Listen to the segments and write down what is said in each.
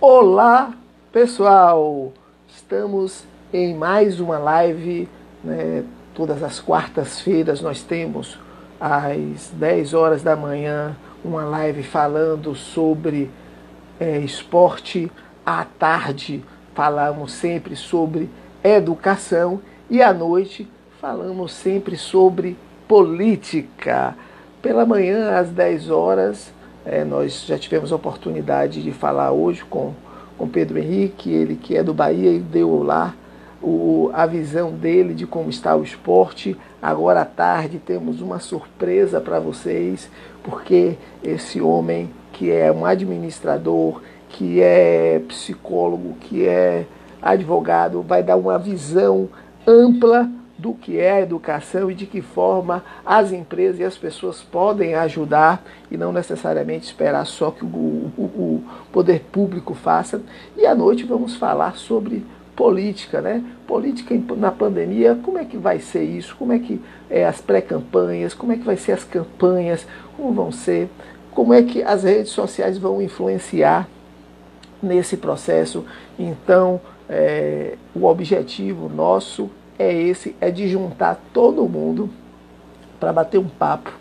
Olá, pessoal! Estamos em mais uma live. Né? Todas as quartas-feiras nós temos às 10 horas da manhã uma live falando sobre é, esporte. À tarde falamos sempre sobre educação e à noite falamos sempre sobre política. Pela manhã, às 10 horas, é, nós já tivemos a oportunidade de falar hoje com, com Pedro Henrique, ele que é do Bahia e deu lá o, a visão dele de como está o esporte. Agora à tarde temos uma surpresa para vocês, porque esse homem que é um administrador, que é psicólogo, que é advogado, vai dar uma visão ampla do que é a educação e de que forma as empresas e as pessoas podem ajudar e não necessariamente esperar só que o, o, o poder público faça. E à noite vamos falar sobre política, né? Política na pandemia, como é que vai ser isso? Como é que é as pré-campanhas? Como é que vai ser as campanhas? Como vão ser? Como é que as redes sociais vão influenciar nesse processo? Então, é, o objetivo nosso é esse, é de juntar todo mundo para bater um papo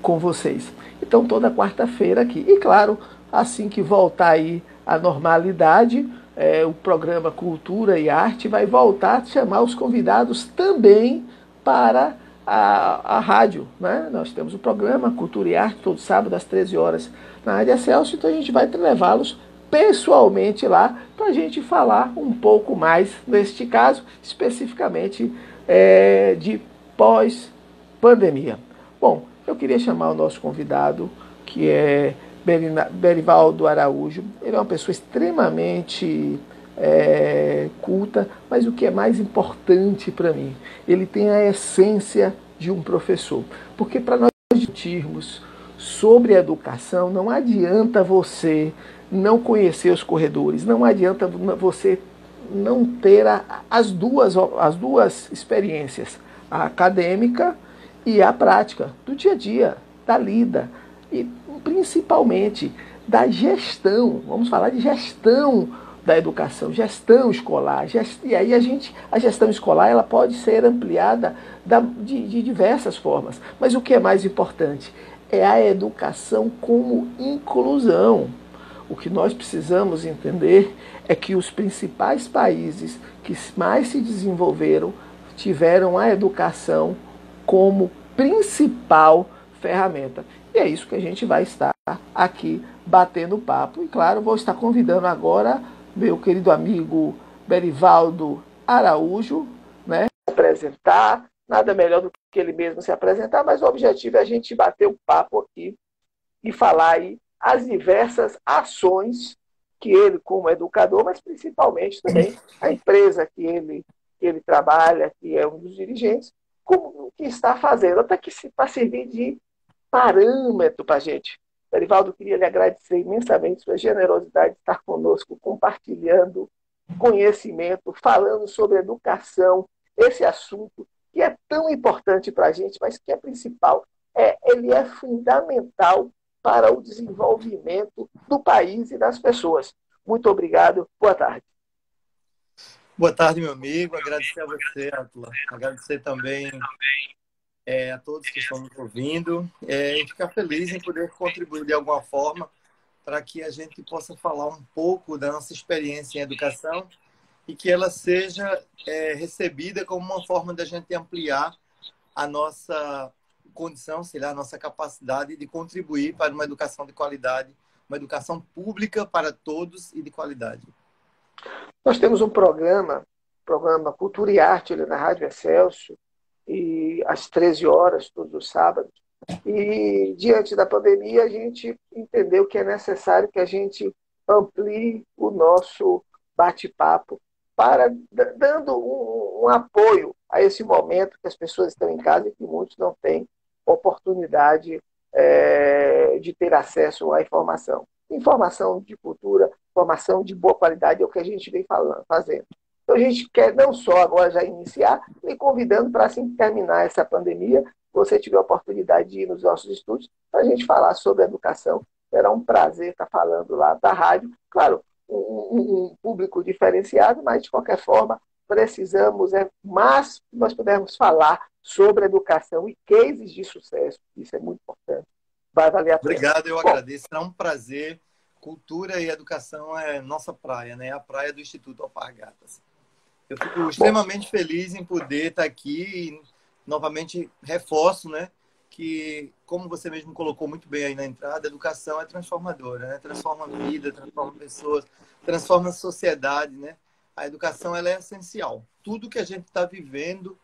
com vocês. Então toda quarta-feira aqui. E claro, assim que voltar aí a normalidade, é, o programa Cultura e Arte vai voltar a chamar os convidados também para a, a rádio. Né? Nós temos o programa Cultura e Arte todo sábado às 13 horas na Rádio Celso, então a gente vai levá-los pessoalmente lá para a gente falar um pouco mais, neste caso, especificamente é, de pós-pandemia. Bom, eu queria chamar o nosso convidado, que é Berivaldo Araújo. Ele é uma pessoa extremamente é, culta, mas o que é mais importante para mim, ele tem a essência de um professor. Porque para nós discutirmos sobre educação, não adianta você não conhecer os corredores. Não adianta você não ter as, duas, as duas experiências, a acadêmica e a prática, do dia a dia, da lida e principalmente da gestão. Vamos falar de gestão da educação, gestão escolar. Gest... E aí a gente, a gestão escolar ela pode ser ampliada da, de, de diversas formas. Mas o que é mais importante é a educação como inclusão. O que nós precisamos entender é que os principais países que mais se desenvolveram tiveram a educação como principal ferramenta. E é isso que a gente vai estar aqui batendo papo. E claro, vou estar convidando agora meu querido amigo Berivaldo Araújo, né, apresentar. Nada melhor do que ele mesmo se apresentar, mas o objetivo é a gente bater o papo aqui e falar aí as diversas ações que ele, como educador, mas principalmente também a empresa que ele, que ele trabalha, que é um dos dirigentes, como que está fazendo, até que para servir de parâmetro para a gente. Erivaldo, queria lhe agradecer imensamente sua generosidade de estar conosco, compartilhando conhecimento, falando sobre educação, esse assunto que é tão importante para a gente, mas que é principal, é, ele é fundamental para o desenvolvimento do país e das pessoas. Muito obrigado. Boa tarde. Boa tarde, meu amigo. Agradecer a você, Atla. Agradecer também é, a todos que estão nos ouvindo é, e ficar feliz em poder contribuir de alguma forma para que a gente possa falar um pouco da nossa experiência em educação e que ela seja é, recebida como uma forma da gente ampliar a nossa condição, sei lá, a nossa capacidade de contribuir para uma educação de qualidade, uma educação pública para todos e de qualidade. Nós temos um programa, programa Cultura e Arte na Rádio Excelsior, e às 13 horas, todos os sábados. E diante da pandemia, a gente entendeu que é necessário que a gente amplie o nosso bate-papo para dando um, um, apoio a esse momento que as pessoas estão em casa e que muitos não têm oportunidade é, de ter acesso à informação. Informação de cultura, informação de boa qualidade é o que a gente vem falando, fazendo. Então a gente quer não só agora já iniciar, e convidando para assim terminar essa pandemia, você tiver a oportunidade de ir nos nossos estúdios para a gente falar sobre educação. Será um prazer estar falando lá da rádio. Claro, um, um público diferenciado, mas de qualquer forma precisamos, é mais nós pudermos falar sobre educação e cases de sucesso, isso é muito importante. Vai valer a pena. Obrigado, eu Bom, agradeço. Será um prazer. Cultura e educação é nossa praia, né? A praia do Instituto Alpargatas. Eu fico extremamente Bom, feliz em poder estar aqui e novamente reforço, né? Que, como você mesmo colocou muito bem aí na entrada, educação é transformadora, né? Transforma a vida, transforma pessoas, transforma a sociedade, né? A educação ela é essencial. Tudo que a gente está vivendo,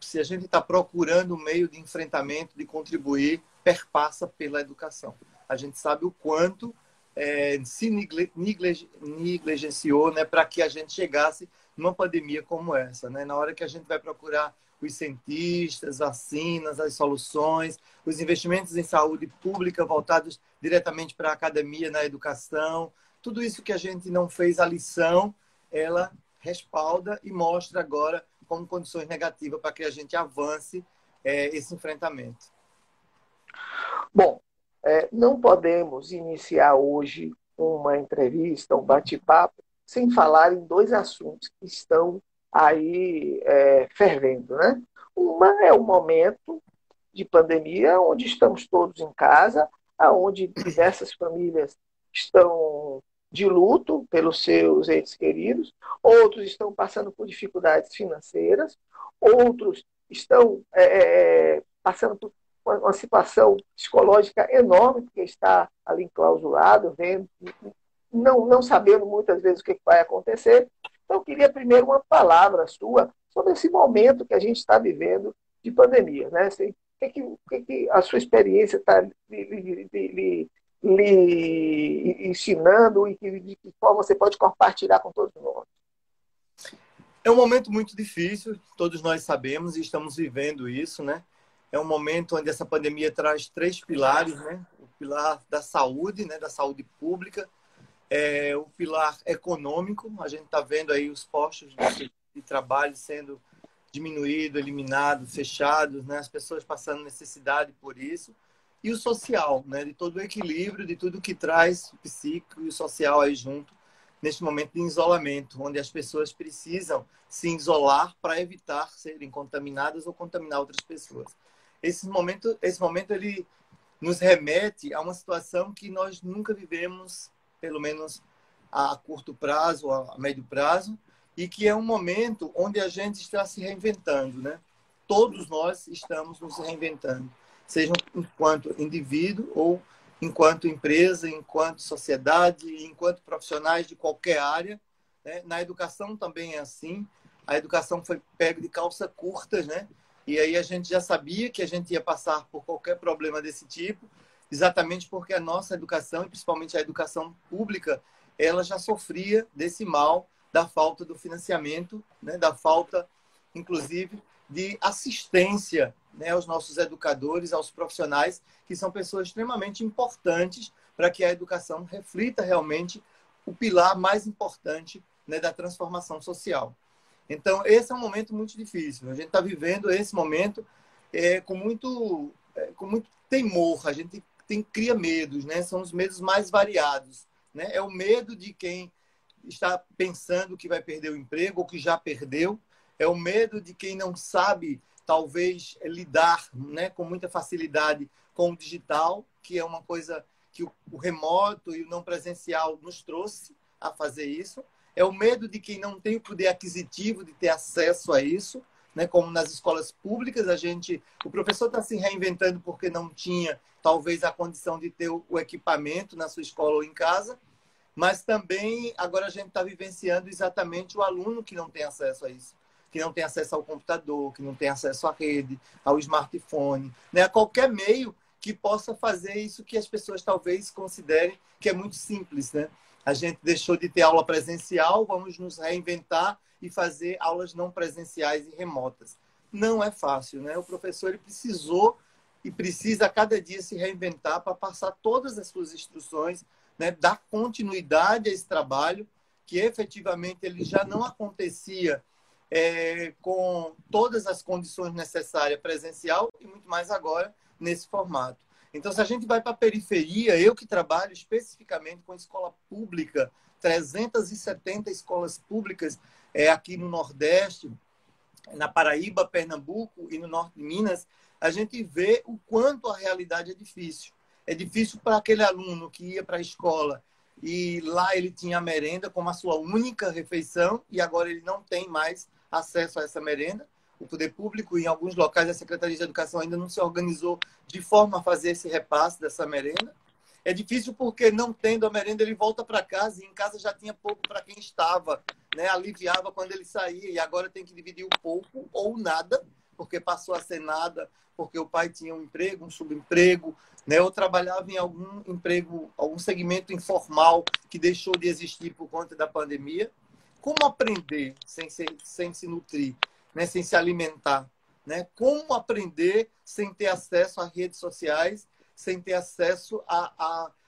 se a gente está procurando um meio de enfrentamento, de contribuir, perpassa pela educação. A gente sabe o quanto é, se negligenciou né, para que a gente chegasse numa pandemia como essa. Né? Na hora que a gente vai procurar os cientistas, vacinas, as soluções, os investimentos em saúde pública voltados diretamente para a academia, na educação, tudo isso que a gente não fez a lição, ela respalda e mostra agora como condições negativas para que a gente avance é, esse enfrentamento. Bom, é, não podemos iniciar hoje uma entrevista, um bate-papo, sem falar em dois assuntos que estão aí é, fervendo. Né? Uma é o momento de pandemia, onde estamos todos em casa, onde diversas famílias estão de luto pelos seus entes queridos, outros estão passando por dificuldades financeiras, outros estão é, é passando por uma situação psicológica enorme, porque está ali enclausurado, vendo, não, não sabendo muitas vezes o que vai acontecer. Então, eu queria primeiro uma palavra sua sobre esse momento que a gente está vivendo de pandemia. Né? Assim, o que, que, que a sua experiência está lhe, lhe, lhe, lhe, ensinando e de que forma você pode compartilhar com todos nós? É um momento muito difícil, todos nós sabemos e estamos vivendo isso, né? é um momento onde essa pandemia traz três pilares, né? O pilar da saúde, né? Da saúde pública, é, o pilar econômico. A gente está vendo aí os postos de, de trabalho sendo diminuídos, eliminados, fechados, né? As pessoas passando necessidade por isso. E o social, né? De todo o equilíbrio, de tudo que traz o psíquico e o social aí junto neste momento de isolamento, onde as pessoas precisam se isolar para evitar serem contaminadas ou contaminar outras pessoas esse momento, esse momento ele nos remete a uma situação que nós nunca vivemos, pelo menos a curto prazo a médio prazo, e que é um momento onde a gente está se reinventando, né? Todos nós estamos nos reinventando, seja enquanto indivíduo ou enquanto empresa, enquanto sociedade, enquanto profissionais de qualquer área. Né? Na educação também é assim. A educação foi pega de calça curtas, né? E aí a gente já sabia que a gente ia passar por qualquer problema desse tipo, exatamente porque a nossa educação, e principalmente a educação pública, ela já sofria desse mal da falta do financiamento, né, da falta, inclusive, de assistência né, aos nossos educadores, aos profissionais, que são pessoas extremamente importantes para que a educação reflita realmente o pilar mais importante né, da transformação social. Então, esse é um momento muito difícil. A gente está vivendo esse momento é, com, muito, é, com muito temor. A gente tem, cria medos, né? São os medos mais variados. Né? É o medo de quem está pensando que vai perder o emprego ou que já perdeu. É o medo de quem não sabe, talvez, lidar né, com muita facilidade com o digital, que é uma coisa que o remoto e o não presencial nos trouxe a fazer isso. É o medo de quem não tem o poder aquisitivo de ter acesso a isso, né? Como nas escolas públicas, a gente, o professor está se reinventando porque não tinha talvez a condição de ter o equipamento na sua escola ou em casa, mas também agora a gente está vivenciando exatamente o aluno que não tem acesso a isso, que não tem acesso ao computador, que não tem acesso à rede, ao smartphone, né? A qualquer meio que possa fazer isso que as pessoas talvez considerem que é muito simples, né? A gente deixou de ter aula presencial, vamos nos reinventar e fazer aulas não presenciais e remotas. Não é fácil, né? O professor ele precisou e precisa a cada dia se reinventar para passar todas as suas instruções, né? dar continuidade a esse trabalho que efetivamente ele já não acontecia é, com todas as condições necessárias presencial e muito mais agora nesse formato. Então, se a gente vai para a periferia, eu que trabalho especificamente com escola pública 370 escolas públicas é, aqui no Nordeste, na Paraíba, Pernambuco e no Norte de Minas, a gente vê o quanto a realidade é difícil. É difícil para aquele aluno que ia para a escola e lá ele tinha a merenda como a sua única refeição e agora ele não tem mais acesso a essa merenda. O poder público, em alguns locais, a Secretaria de Educação ainda não se organizou de forma a fazer esse repasse dessa merenda. É difícil porque, não tendo a merenda, ele volta para casa e em casa já tinha pouco para quem estava. Né? Aliviava quando ele saía e agora tem que dividir o pouco ou nada, porque passou a ser nada, porque o pai tinha um emprego, um subemprego, né? ou trabalhava em algum emprego, algum segmento informal que deixou de existir por conta da pandemia. Como aprender sem se, sem se nutrir, né? sem se alimentar? Né? Como aprender sem ter acesso às redes sociais sem ter acesso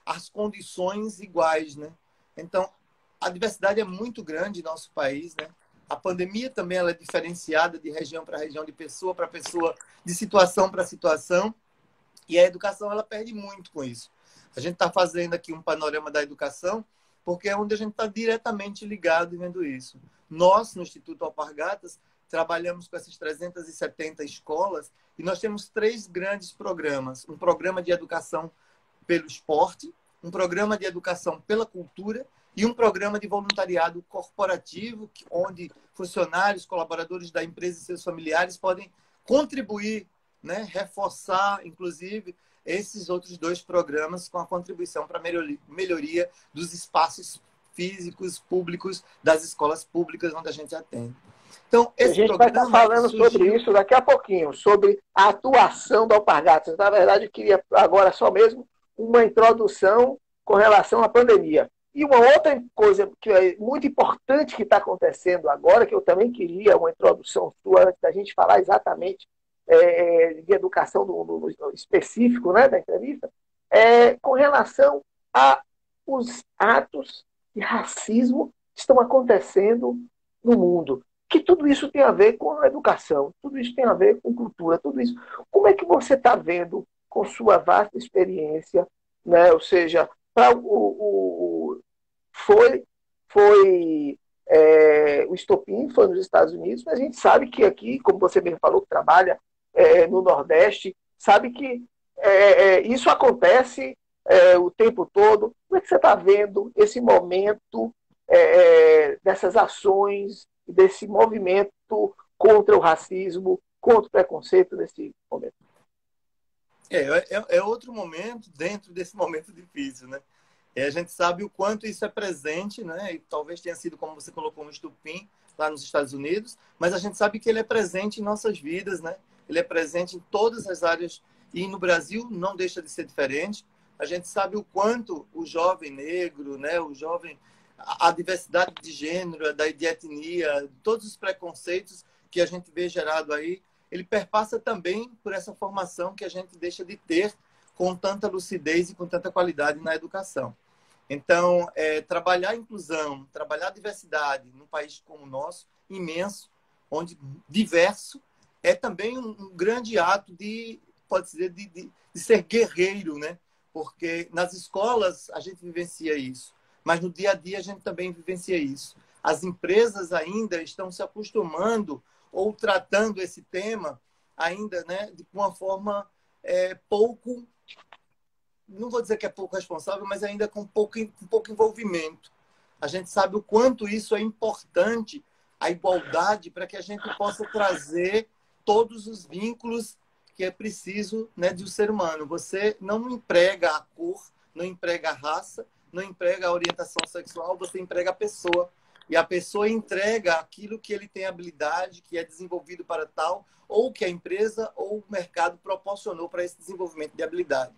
às condições iguais, né? Então, a diversidade é muito grande em nosso país, né? A pandemia também ela é diferenciada de região para região, de pessoa para pessoa, de situação para situação. E a educação ela perde muito com isso. A gente está fazendo aqui um panorama da educação, porque é onde a gente está diretamente ligado e vendo isso. Nós, no Instituto Alpargatas, trabalhamos com essas 370 escolas e nós temos três grandes programas: um programa de educação pelo esporte, um programa de educação pela cultura e um programa de voluntariado corporativo, onde funcionários, colaboradores da empresa e seus familiares podem contribuir, né, reforçar, inclusive, esses outros dois programas com a contribuição para a melhoria dos espaços físicos públicos das escolas públicas onde a gente atende. Então, a gente vai estar falando surgiu... sobre isso daqui a pouquinho, sobre a atuação do Alpargatas. Na verdade, eu queria agora só mesmo uma introdução com relação à pandemia. E uma outra coisa que é muito importante que está acontecendo agora, que eu também queria uma introdução sua antes da gente falar exatamente é, de educação do, do, específico né, da entrevista, é com relação a os atos de racismo que estão acontecendo no mundo que tudo isso tem a ver com a educação, tudo isso tem a ver com cultura, tudo isso. Como é que você está vendo com sua vasta experiência, né? Ou seja, pra, o, o, foi foi é, o estopim foi nos Estados Unidos, mas a gente sabe que aqui, como você mesmo falou, que trabalha é, no Nordeste, sabe que é, é isso acontece é, o tempo todo. Como é que você está vendo esse momento é, dessas ações desse movimento contra o racismo, contra o preconceito nesse momento. É, é, outro momento dentro desse momento difícil, né? E a gente sabe o quanto isso é presente, né? E talvez tenha sido, como você colocou, um estupim lá nos Estados Unidos, mas a gente sabe que ele é presente em nossas vidas, né? Ele é presente em todas as áreas e no Brasil não deixa de ser diferente. A gente sabe o quanto o jovem negro, né? O jovem a diversidade de gênero, da de etnia, todos os preconceitos que a gente vê gerado aí, ele perpassa também por essa formação que a gente deixa de ter com tanta lucidez e com tanta qualidade na educação. Então, é, trabalhar a inclusão, trabalhar a diversidade num país como o nosso, imenso, onde diverso, é também um, grande ato de, pode dizer, de, de, de ser guerreiro, né? Porque nas escolas a gente vivencia isso mas no dia a dia a gente também vivencia isso. As empresas ainda estão se acostumando ou tratando esse tema ainda né, de uma forma é, pouco, não vou dizer que é pouco responsável, mas ainda com pouco, com pouco envolvimento. A gente sabe o quanto isso é importante, a igualdade, para que a gente possa trazer todos os vínculos que é preciso né, de um ser humano. Você não emprega a cor, não emprega a raça, não emprega a orientação sexual, você emprega a pessoa. E a pessoa entrega aquilo que ele tem habilidade, que é desenvolvido para tal, ou que a empresa ou o mercado proporcionou para esse desenvolvimento de habilidade.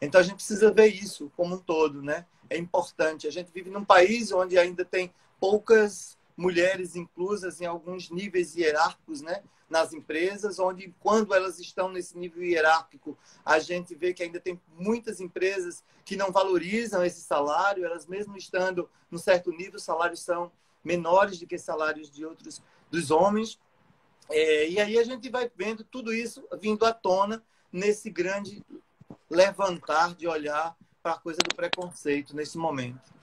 Então a gente precisa ver isso como um todo, né? É importante. A gente vive num país onde ainda tem poucas mulheres inclusas em alguns níveis hierárquicos, né? nas empresas, onde quando elas estão nesse nível hierárquico, a gente vê que ainda tem muitas empresas que não valorizam esse salário, elas mesmo estando num certo nível, os salários são menores do que salários de outros dos homens. É, e aí a gente vai vendo tudo isso vindo à tona nesse grande levantar de olhar para a coisa do preconceito nesse momento.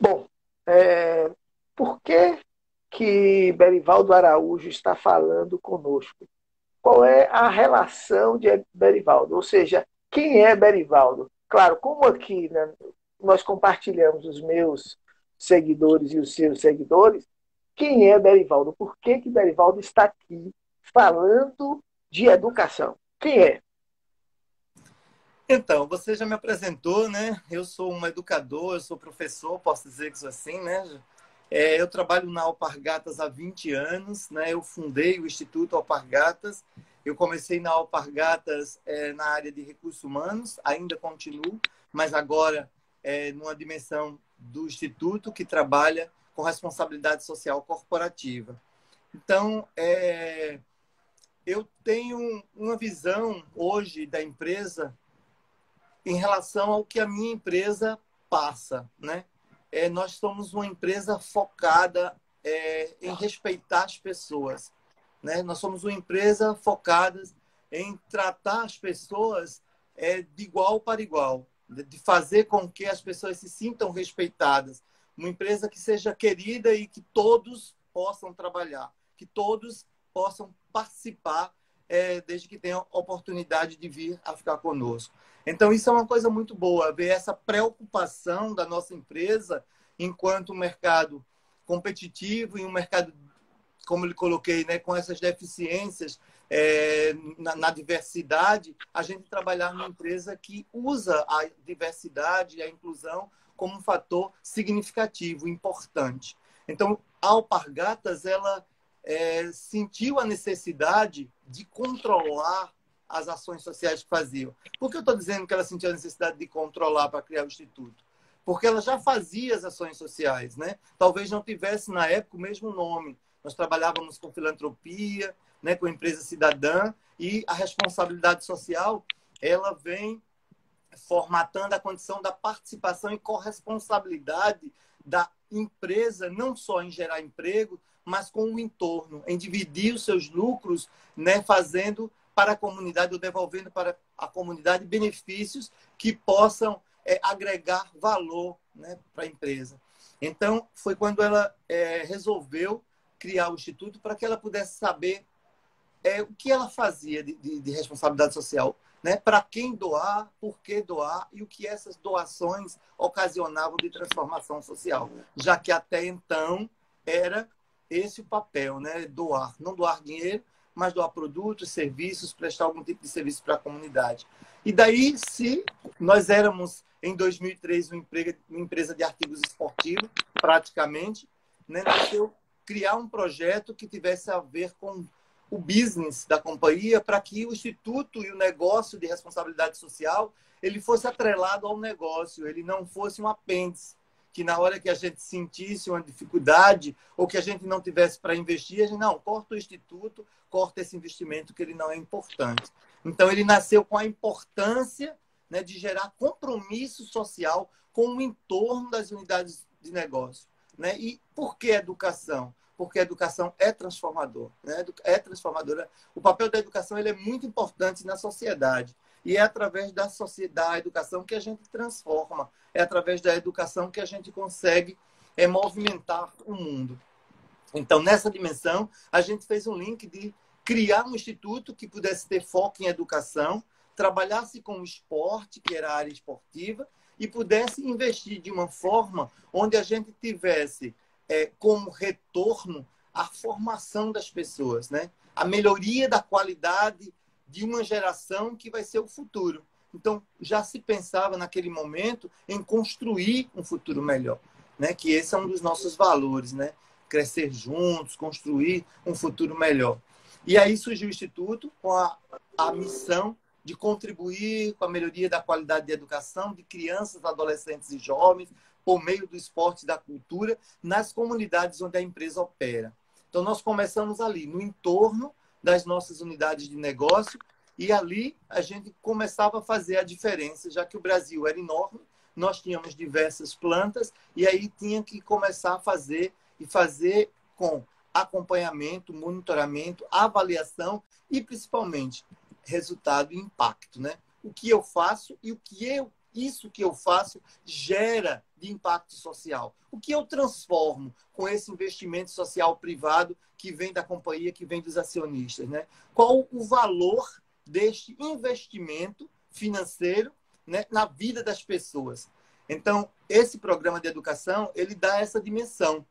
Bom, é, por que, que Berivaldo Araújo está falando conosco? Qual é a relação de Berivaldo? Ou seja, quem é Berivaldo? Claro, como aqui né, nós compartilhamos os meus seguidores e os seus seguidores, quem é Berivaldo? Por que, que Berivaldo está aqui falando de educação? Quem é? Então, você já me apresentou, né? Eu sou um educador, eu sou professor, posso dizer isso assim, né? É, eu trabalho na Alpargatas há 20 anos, né? Eu fundei o Instituto Alpargatas. Eu comecei na Alpargatas é, na área de recursos humanos, ainda continuo, mas agora é, numa dimensão do Instituto que trabalha com responsabilidade social corporativa. Então, é, eu tenho uma visão hoje da empresa em relação ao que a minha empresa passa, né? É, nós somos uma empresa focada é, em respeitar as pessoas, né? Nós somos uma empresa focada em tratar as pessoas é, de igual para igual, de fazer com que as pessoas se sintam respeitadas, uma empresa que seja querida e que todos possam trabalhar, que todos possam participar é, desde que tenham oportunidade de vir a ficar conosco. Então, isso é uma coisa muito boa, ver essa preocupação da nossa empresa enquanto um mercado competitivo e um mercado, como eu coloquei, né, com essas deficiências é, na, na, diversidade, a gente trabalhar numa empresa que usa a diversidade e a inclusão como um fator significativo, importante. Então, a Alpargatas, ela é, sentiu a necessidade de controlar as ações sociais que faziam. Por que eu estou dizendo que ela sentiu a necessidade de controlar para criar o Instituto? Porque ela já fazia as ações sociais, né? Talvez não tivesse na época o mesmo nome. Nós trabalhávamos com filantropia, né, com empresa cidadã e a responsabilidade social ela vem formatando a condição da participação e corresponsabilidade da empresa, não só em gerar emprego, mas com o entorno, em dividir os seus lucros, né, fazendo para a comunidade ou devolvendo para a comunidade benefícios que possam é, agregar valor né, para a empresa. Então, foi quando ela é, resolveu criar o Instituto para que ela pudesse saber é, o que ela fazia de, de, de responsabilidade social, né? para quem doar, por que doar e o que essas doações ocasionavam de transformação social, já que até então era esse o papel, né? doar, não doar dinheiro, mas doar produtos, serviços, prestar algum tipo de serviço para a comunidade. E daí, se nós éramos, em 2003, uma empresa de artigos esportivos, praticamente, né, nasceu criar um projeto que tivesse a ver com o business da companhia para que o instituto e o negócio de responsabilidade social ele fosse atrelado ao negócio, ele não fosse um apêndice que na hora que a gente sentisse uma dificuldade ou que a gente não tivesse para investir, a gente não, corta o instituto, corta esse investimento que ele não é importante. Então ele nasceu com a importância né, de gerar compromisso social com o entorno das unidades de negócio. Né? E por que educação? Porque a educação é transformadora. Né? É transformadora. O papel da educação ele é muito importante na sociedade. E é através da sociedade, da educação que a gente transforma. É através da educação que a gente consegue é, movimentar o mundo. Então, nessa dimensão, a gente fez um link de criar um instituto que pudesse ter foco em educação, trabalhasse com o esporte, que era a área esportiva, e pudesse investir de uma forma onde a gente tivesse é, como retorno a formação das pessoas, né? a melhoria da qualidade de uma geração que vai ser o futuro. Então, já se pensava naquele momento em construir um futuro melhor, né? Que esse é um dos nossos valores, né? Crescer juntos, construir um futuro melhor. E aí surgiu o Instituto com a, a missão de contribuir com a melhoria da qualidade de educação de crianças, adolescentes e jovens por meio do esporte e da cultura nas comunidades onde a empresa opera. Então, nós começamos ali, no entorno das nossas unidades de negócio e ali a gente começava a fazer a diferença, já que o Brasil era enorme, nós tínhamos diversas plantas e aí tinha que começar a fazer e fazer com acompanhamento, monitoramento, avaliação e principalmente resultado e impacto, né? O que eu faço e o que eu isso que eu faço gera de impacto social? O que eu transformo com esse investimento social privado que vem da companhia, que vem dos acionistas? Né? Qual o valor deste investimento financeiro né, na vida das pessoas? Então, esse programa de educação, ele dá essa dimensão.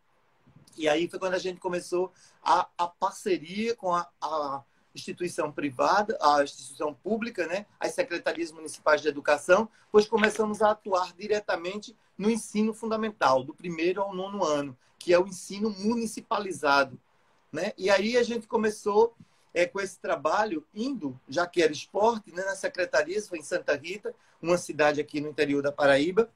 E aí foi quando a gente começou a, a parceria com a, a instituição privada, a instituição pública, né, as secretarias municipais de educação, pois começamos a atuar diretamente no ensino fundamental, do primeiro ao nono ano, que é o ensino municipalizado. Né? E aí a gente começou é, com esse trabalho, indo, já que era esporte, né, nas secretarias, foi em Santa Rita, uma cidade aqui no interior da Paraíba,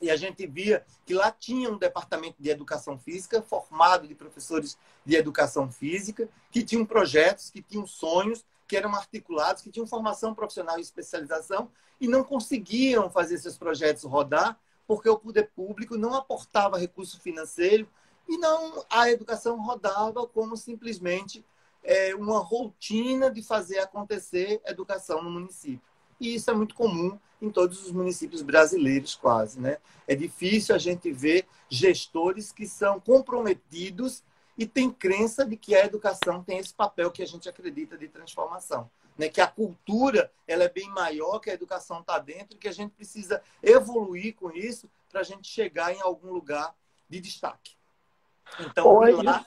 e a gente via que lá tinha um departamento de educação física formado de professores de educação física que tinham projetos, que tinham sonhos, que eram articulados, que tinham formação profissional e especialização e não conseguiam fazer esses projetos rodar porque o poder público não aportava recurso financeiro e não a educação rodava como simplesmente é, uma rotina de fazer acontecer educação no município. E isso é muito comum em todos os municípios brasileiros, quase. Né? É difícil a gente ver gestores que são comprometidos e têm crença de que a educação tem esse papel que a gente acredita de transformação. Né? Que a cultura ela é bem maior, que a educação está dentro e que a gente precisa evoluir com isso para a gente chegar em algum lugar de destaque. Então, lá...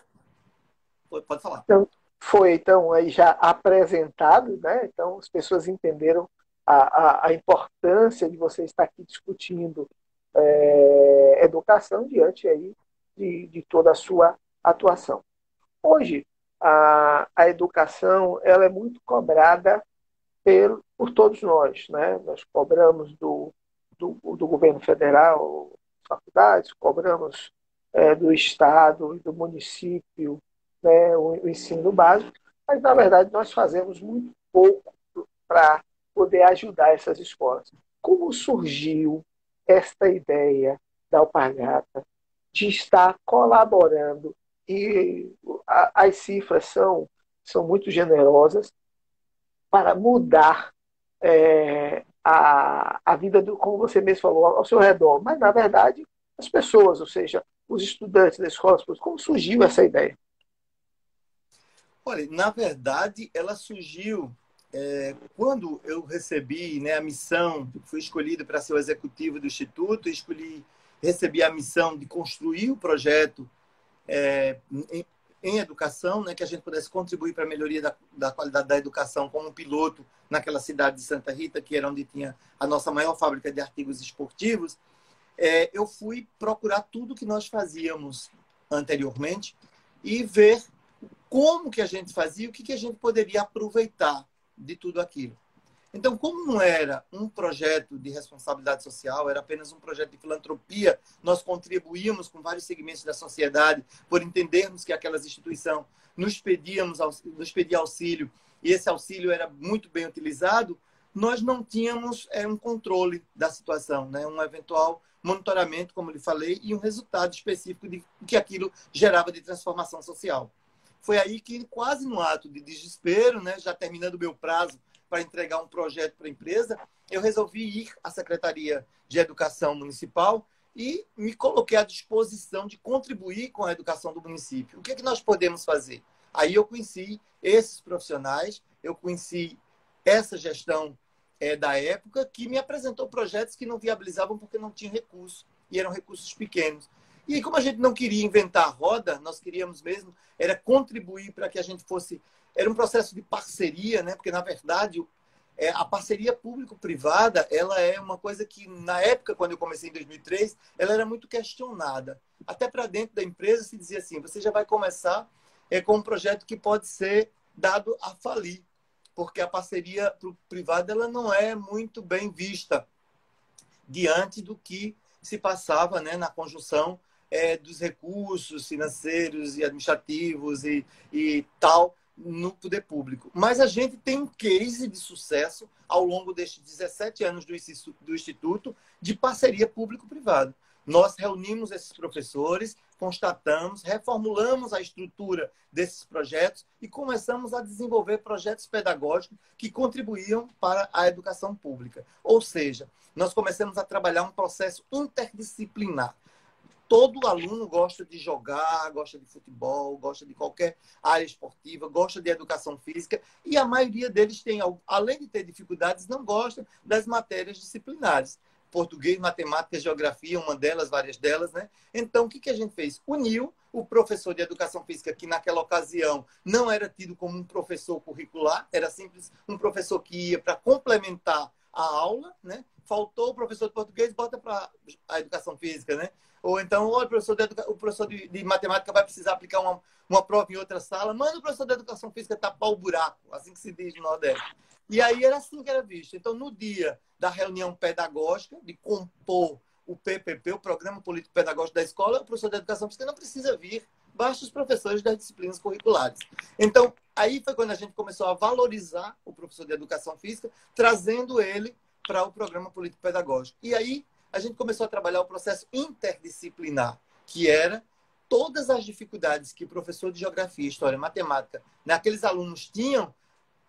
Pode falar. Então, foi então aí já apresentado, né? Então as pessoas entenderam a, a, a importância de você estar aqui discutindo é, educação diante aí de, de toda a sua atuação. Hoje, a, a educação ela é muito cobrada por, por todos nós. Né? Nós cobramos do, do, do governo federal, faculdades, cobramos é, do Estado e do município né, o, o ensino básico, mas, na verdade, nós fazemos muito pouco para poder ajudar essas escolas. Como surgiu esta ideia da Alpargata de estar colaborando e as cifras são, são muito generosas para mudar é, a, a vida, do, como você mesmo falou, ao seu redor. Mas, na verdade, as pessoas, ou seja, os estudantes da escola, como surgiu essa ideia? Olha, na verdade, ela surgiu é, quando eu recebi né, a missão, fui escolhido para ser o executivo do Instituto, escolhi, recebi a missão de construir o projeto é, em, em, educação, né, que a gente pudesse contribuir para a melhoria da, da, qualidade da educação como piloto naquela cidade de Santa Rita, que era onde tinha a nossa maior fábrica de artigos esportivos. É, eu fui procurar tudo que nós fazíamos anteriormente e ver como que a gente fazia, o que, que a gente poderia aproveitar de tudo aquilo. Então, como não era um projeto de responsabilidade social, era apenas um projeto de filantropia, nós contribuímos com vários segmentos da sociedade por entendermos que aquelas instituições nos, pedíamos, nos pedia auxílio e esse auxílio era muito bem utilizado, nós não tínhamos é, um controle da situação, né? um eventual monitoramento, como lhe falei, e um resultado específico de que aquilo gerava de transformação social. Foi aí que, quase no ato de desespero, né, já terminando o meu prazo para entregar um projeto para a empresa, eu resolvi ir à Secretaria de Educação Municipal e me coloquei à disposição de contribuir com a educação do município. O que, é que nós podemos fazer? Aí eu conheci esses profissionais, eu conheci essa gestão é, da época que me apresentou projetos que não viabilizavam porque não tinham recurso e eram recursos pequenos. E como a gente não queria inventar a roda, nós queríamos mesmo era contribuir para que a gente fosse. Era um processo de parceria, né? Porque na verdade é, a parceria público-privada ela é uma coisa que na época quando eu comecei em 2003 ela era muito questionada. Até para dentro da empresa se dizia assim: você já vai começar é, com um projeto que pode ser dado a falir, porque a parceria privada ela não é muito bem vista diante do que se passava né, na conjunção é, dos recursos financeiros e administrativos e, e tal no poder público. Mas a gente tem um case de sucesso ao longo destes 17 anos do Instituto de parceria público-privada. Nós reunimos esses professores, constatamos, reformulamos a estrutura desses projetos e começamos a desenvolver projetos pedagógicos que contribuíam para a educação pública. Ou seja, nós começamos a trabalhar um processo interdisciplinar todo aluno gosta de jogar, gosta de futebol, gosta de qualquer área esportiva, gosta de educação física e a maioria deles tem, além de ter dificuldades, não gosta das matérias disciplinares. Português, matemática, geografia, uma delas, várias delas, né? Então, o que, que a gente fez? Uniu o professor de educação física, que naquela ocasião não era tido como um professor curricular, era simples um professor que ia para complementar a aula, né? Faltou o professor de português, bota para a educação física, né? Ou então, o professor de, educa... o professor de, de, matemática vai precisar aplicar uma, uma prova em outra sala, manda o professor de educação física tapar o buraco, assim que se diz no Nordeste. E aí era assim que era visto. Então, no dia da reunião pedagógica, de compor o PPP, o Programa Político Pedagógico da Escola, o professor de educação física não precisa vir, basta os professores das disciplinas curriculares. Então, aí foi quando a gente começou a valorizar o professor de educação física, trazendo ele para o programa político pedagógico. E aí a gente começou a trabalhar o processo interdisciplinar, que era todas as dificuldades que o professor de geografia, história, matemática, naqueles alunos tinham,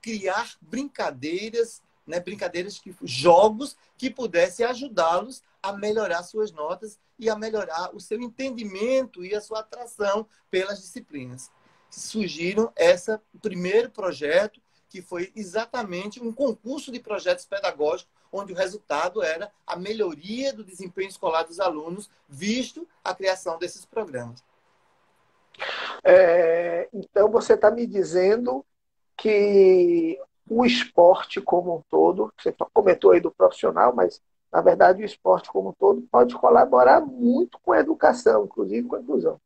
criar brincadeiras, né, brincadeiras que jogos que pudessem ajudá-los a melhorar suas notas e a melhorar o seu entendimento e a sua atração pelas disciplinas. Surgiram esse primeiro projeto que foi exatamente um concurso de projetos pedagógicos onde o resultado era a melhoria do desempenho escolar dos alunos, visto a criação desses programas. É, então, você está me dizendo que o esporte como um todo, você comentou aí do profissional, mas na verdade o esporte como um todo pode colaborar muito com a educação, inclusive com a inclusão.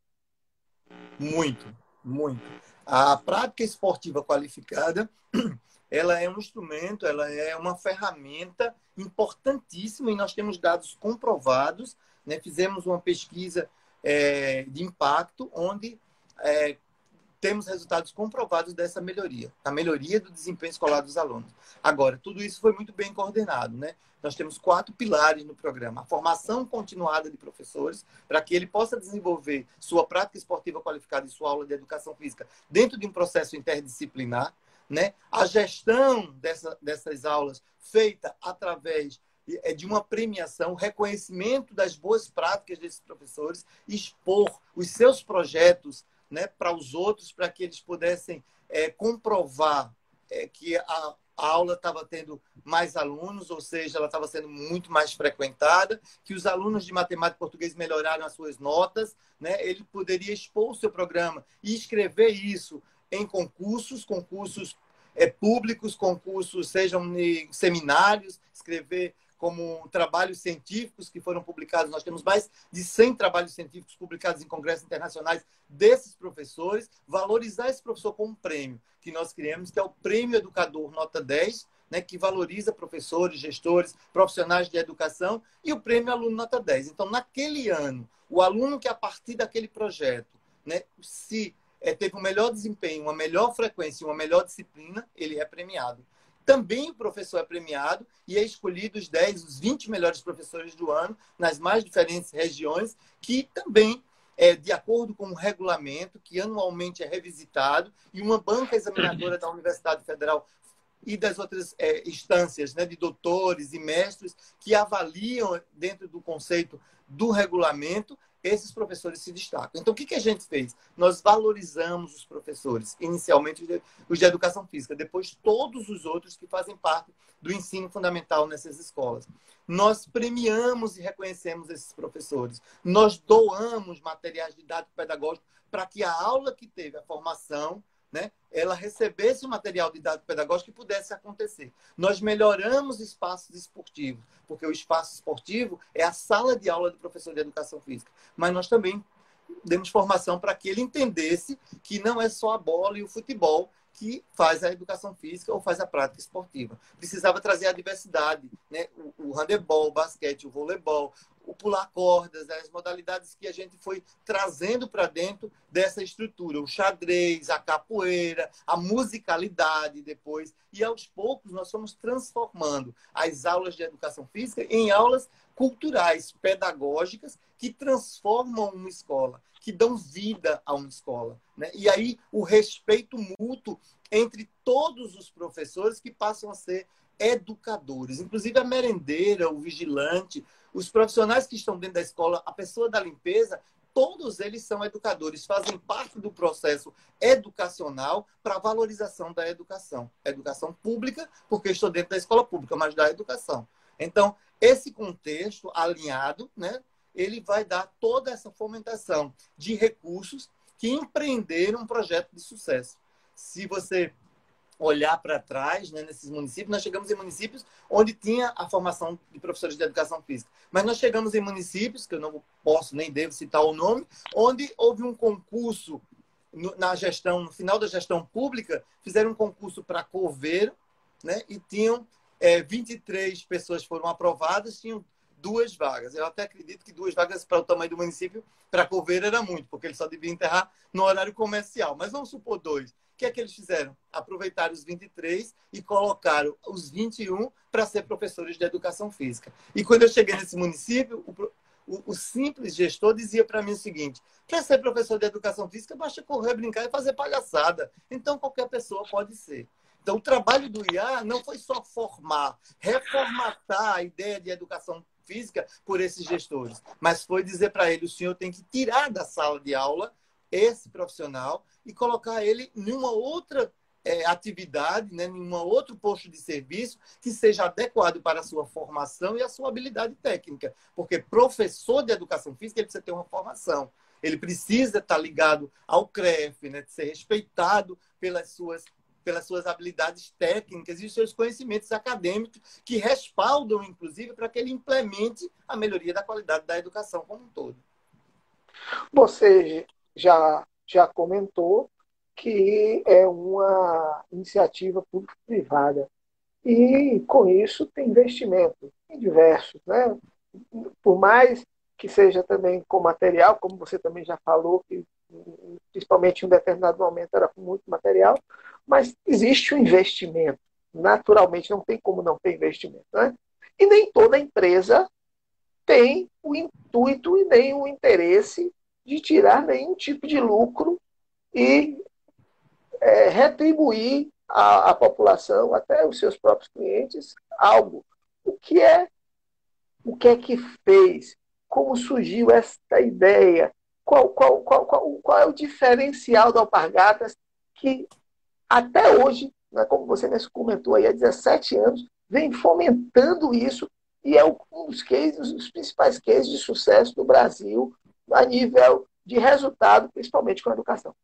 Muito, muito. A prática esportiva qualificada ela é um instrumento, ela é uma ferramenta importantíssima e nós temos dados comprovados. Né? Fizemos uma pesquisa é, de impacto onde é, temos resultados comprovados dessa melhoria, a melhoria do desempenho escolar dos alunos. Agora, tudo isso foi muito bem coordenado, né? Nós temos quatro pilares no programa: a formação continuada de professores, para que ele possa desenvolver sua prática esportiva qualificada e sua aula de educação física dentro de um processo interdisciplinar né? A gestão dessa, dessas aulas feita através é de uma premiação, reconhecimento das boas práticas desses professores, expor os seus projetos né, para os outros, para que eles pudessem é, comprovar é, que a, a aula estava tendo mais alunos, ou seja, ela estava sendo muito mais frequentada, que os alunos de matemática e português melhoraram as suas notas, né? ele poderia expor o seu programa e escrever isso em concursos, concursos é, públicos, concursos, sejam seminários, escrever como trabalhos científicos que foram publicados. Nós temos mais de 100 trabalhos científicos publicados em congressos internacionais desses professores. Valorizar esse professor com um prêmio que nós criamos, que é o Prêmio Educador Nota 10, né, que valoriza professores, gestores, profissionais de educação, e o Prêmio Aluno Nota 10. Então, naquele ano, o aluno que, a partir daquele projeto, né, se é, teve um melhor desempenho, uma melhor frequência, uma melhor disciplina, ele é premiado. Também o professor é premiado e é escolhido os 10, os 20 melhores professores do ano nas mais diferentes regiões, que também é de acordo com o regulamento, que anualmente é revisitado, e uma banca examinadora da Universidade Federal e das outras é, instâncias né, de doutores e mestres que avaliam dentro do conceito do regulamento esses professores se destacam. Então, o que, que a gente fez? Nós valorizamos os professores, inicialmente os de educação física, depois todos os outros que fazem parte do ensino fundamental nessas escolas. Nós premiamos e reconhecemos esses professores. Nós doamos materiais didático pedagógico para que a aula que teve a formação né, ela recebesse o material didático pedagógico que pudesse acontecer. Nós melhoramos espaços esportivos, porque o espaço esportivo é a sala de aula do professor de educação física. Mas nós também demos formação para que ele entendesse que não é só a bola e o futebol que faz a educação física ou faz a prática esportiva. Precisava trazer a diversidade, né? o, o handebol, o basquete, o voleibol, o pular cordas, as modalidades que a gente foi trazendo para dentro dessa estrutura, o xadrez, a capoeira, a musicalidade depois, e aos poucos nós fomos transformando as aulas de educação física em aulas culturais, pedagógicas, que transformam uma escola, que dão vida a uma escola. Né? E aí o respeito mútuo entre todos os professores que passam a ser educadores, inclusive a merendeira, o vigilante, os profissionais que estão dentro da escola, a pessoa da limpeza, todos eles são educadores, fazem parte do processo educacional para a valorização da educação. Educação pública, porque estou dentro da escola pública, mas da educação. Então, esse contexto alinhado, né, ele vai dar toda essa fomentação de recursos que empreenderam um projeto de sucesso. Se você olhar para trás, né, nesses municípios, nós chegamos em municípios onde tinha a formação de professores de educação física. Mas nós chegamos em municípios, que eu não posso nem devo citar o nome, onde houve um concurso na gestão, no final da gestão pública, fizeram um concurso para coveiro, né, e tinham é, 23 pessoas foram aprovadas, tinham duas vagas. Eu até acredito que duas vagas para o tamanho do município, para coveiro era muito, porque ele só devia enterrar no horário comercial. Mas vamos supor dois. O que é que eles fizeram? Aproveitaram os 23 e colocaram os 21 para ser professores de educação física. E quando eu cheguei nesse município, o, o, simples gestor dizia para mim o seguinte: quer ser professor de educação física, basta correr, brincar e fazer palhaçada. Então qualquer pessoa pode ser. Então, o trabalho do IA não foi só formar, reformatar a ideia de educação física por esses gestores, mas foi dizer para ele: o senhor tem que tirar da sala de aula esse profissional e colocar ele em uma outra é, atividade, né, em um outro posto de serviço que seja adequado para a sua formação e a sua habilidade técnica. Porque professor de educação física ele precisa ter uma formação. Ele precisa estar ligado ao CREF, né, de ser respeitado pelas suas pelas suas habilidades técnicas e seus conhecimentos acadêmicos, que respaldam, inclusive, para que ele implemente a melhoria da qualidade da educação como um todo. Você já, já comentou que é uma iniciativa público-privada. E, com isso, tem investimento em diversos. Né? Por mais que seja também com material, como você também já falou, que principalmente em um determinado momento era com muito material, mas existe um investimento. Naturalmente, não tem como não ter investimento. Né? E nem toda empresa tem o intuito e nem o interesse de tirar nenhum tipo de lucro e é, retribuir à, população, até os seus próprios clientes, algo. O que é o que é que fez? Como surgiu esta ideia? Qual, qual, qual, qual, qual é o diferencial da Alpargatas que até hoje, né, como você mesmo comentou aí, há 17 anos, vem fomentando isso e é um dos cases, principais cases de sucesso do Brasil a nível de resultado, principalmente com a educação.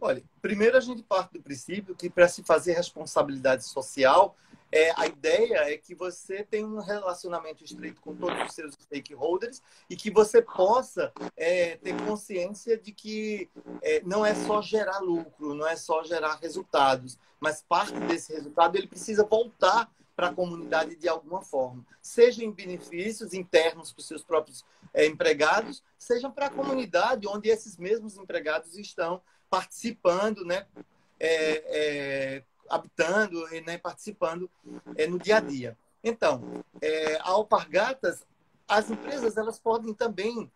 Olha, primeiro a gente parte do princípio que para se fazer responsabilidade social, é, a ideia é que você tenha um relacionamento estreito com todos os seus stakeholders e que você possa é, ter consciência de que é, não é só gerar lucro, não é só gerar resultados, mas parte desse resultado ele precisa voltar para a comunidade de alguma forma, seja em benefícios internos para os seus próprios é, empregados, seja para a comunidade onde esses mesmos empregados estão participando, né, é, é, habitando e né, participando no dia a dia. Então, a Alpargatas, as empresas elas podem também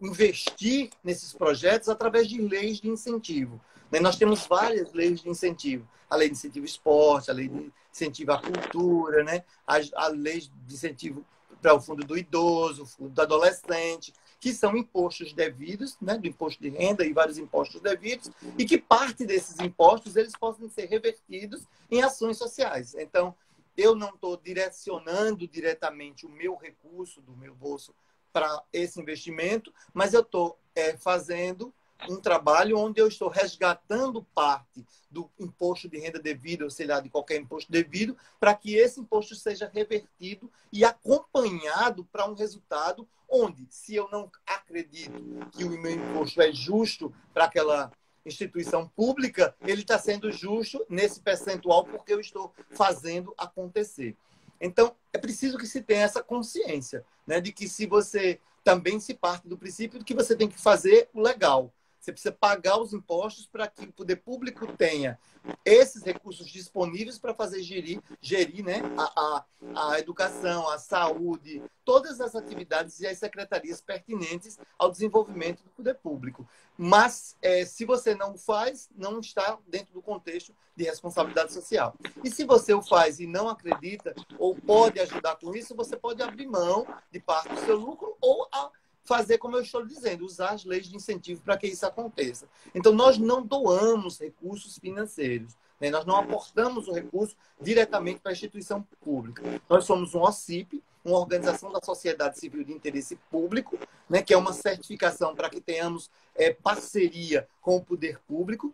investir nesses projetos através de leis de incentivo. Né? Nós temos várias leis de incentivo. A lei de incentivo esporte, a lei de incentivo à cultura, né? a, a lei de incentivo para o fundo do idoso, o fundo do adolescente, que são impostos devidos, né, do imposto de renda e vários impostos devidos, e que parte desses impostos eles possam ser revertidos em ações sociais. Então, eu não estou direcionando diretamente o meu recurso do meu bolso para esse investimento, mas eu estou é, fazendo um trabalho onde eu estou resgatando parte do imposto de renda devido, ou sei lá, de qualquer imposto devido, para que esse imposto seja revertido e acompanhado para um resultado onde, se eu não acredito que o meu imposto é justo para aquela instituição pública, ele está sendo justo nesse percentual porque eu estou fazendo acontecer. Então, é preciso que se tenha essa consciência, né, de que se você também se parte do princípio de que você tem que fazer o legal, você precisa pagar os impostos para que o poder público tenha esses recursos disponíveis para fazer gerir, gerir né, a, a, a educação, a saúde, todas as atividades e as secretarias pertinentes ao desenvolvimento do poder público. Mas, é, se você não faz, não está dentro do contexto de responsabilidade social. E se você o faz e não acredita, ou pode ajudar com isso, você pode abrir mão de parte do seu lucro ou a, fazer como eu estou dizendo, usar as leis de incentivo para que isso aconteça. Então, nós não doamos recursos financeiros, né? nós não aportamos o recurso diretamente para a instituição pública. Nós somos um OCIP, uma organização da sociedade civil de interesse público, né? que é uma certificação para que tenhamos é, parceria com o poder público.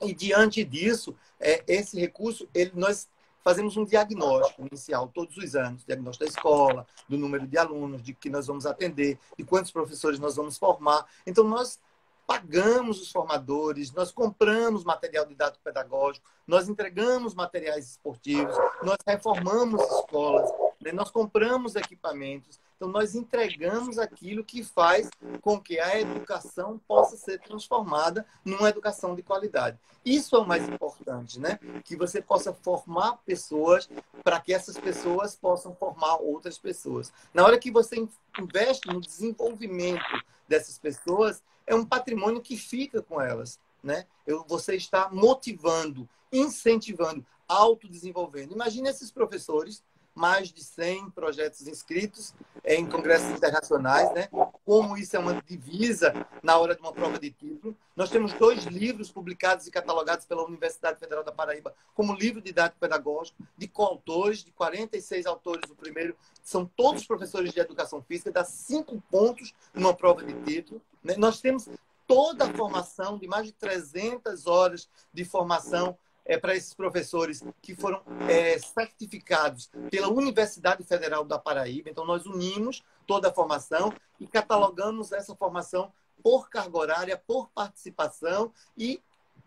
E diante disso, é, esse recurso, ele, nós fazemos um diagnóstico inicial todos os anos, diagnóstico da escola, do número de alunos, de que nós vamos atender, de quantos professores nós vamos formar. Então, nós pagamos os formadores, nós compramos material didático pedagógico, nós entregamos materiais esportivos, nós reformamos escolas, né? nós compramos equipamentos. Então, nós entregamos aquilo que faz com que a educação possa ser transformada numa educação de qualidade. Isso é o mais importante, né? Que você possa formar pessoas para que essas pessoas possam formar outras pessoas. Na hora que você investe no desenvolvimento dessas pessoas, é um patrimônio que fica com elas, né? Você está motivando, incentivando, autodesenvolvendo. Imagine esses professores mais de 100 projetos inscritos em congressos internacionais, né? Como isso é uma divisa na hora de uma prova de título. Nós temos dois livros publicados e catalogados pela Universidade Federal da Paraíba como livro didático pedagógico de coautores, de 46 autores. O primeiro são todos professores de educação física, dá cinco pontos numa prova de título. Né? Nós temos toda a formação de mais de 300 horas de formação é, para esses professores que foram é, certificados pela Universidade Federal da Paraíba. Então, nós unimos toda a formação e catalogamos essa formação por carga horária, por participação e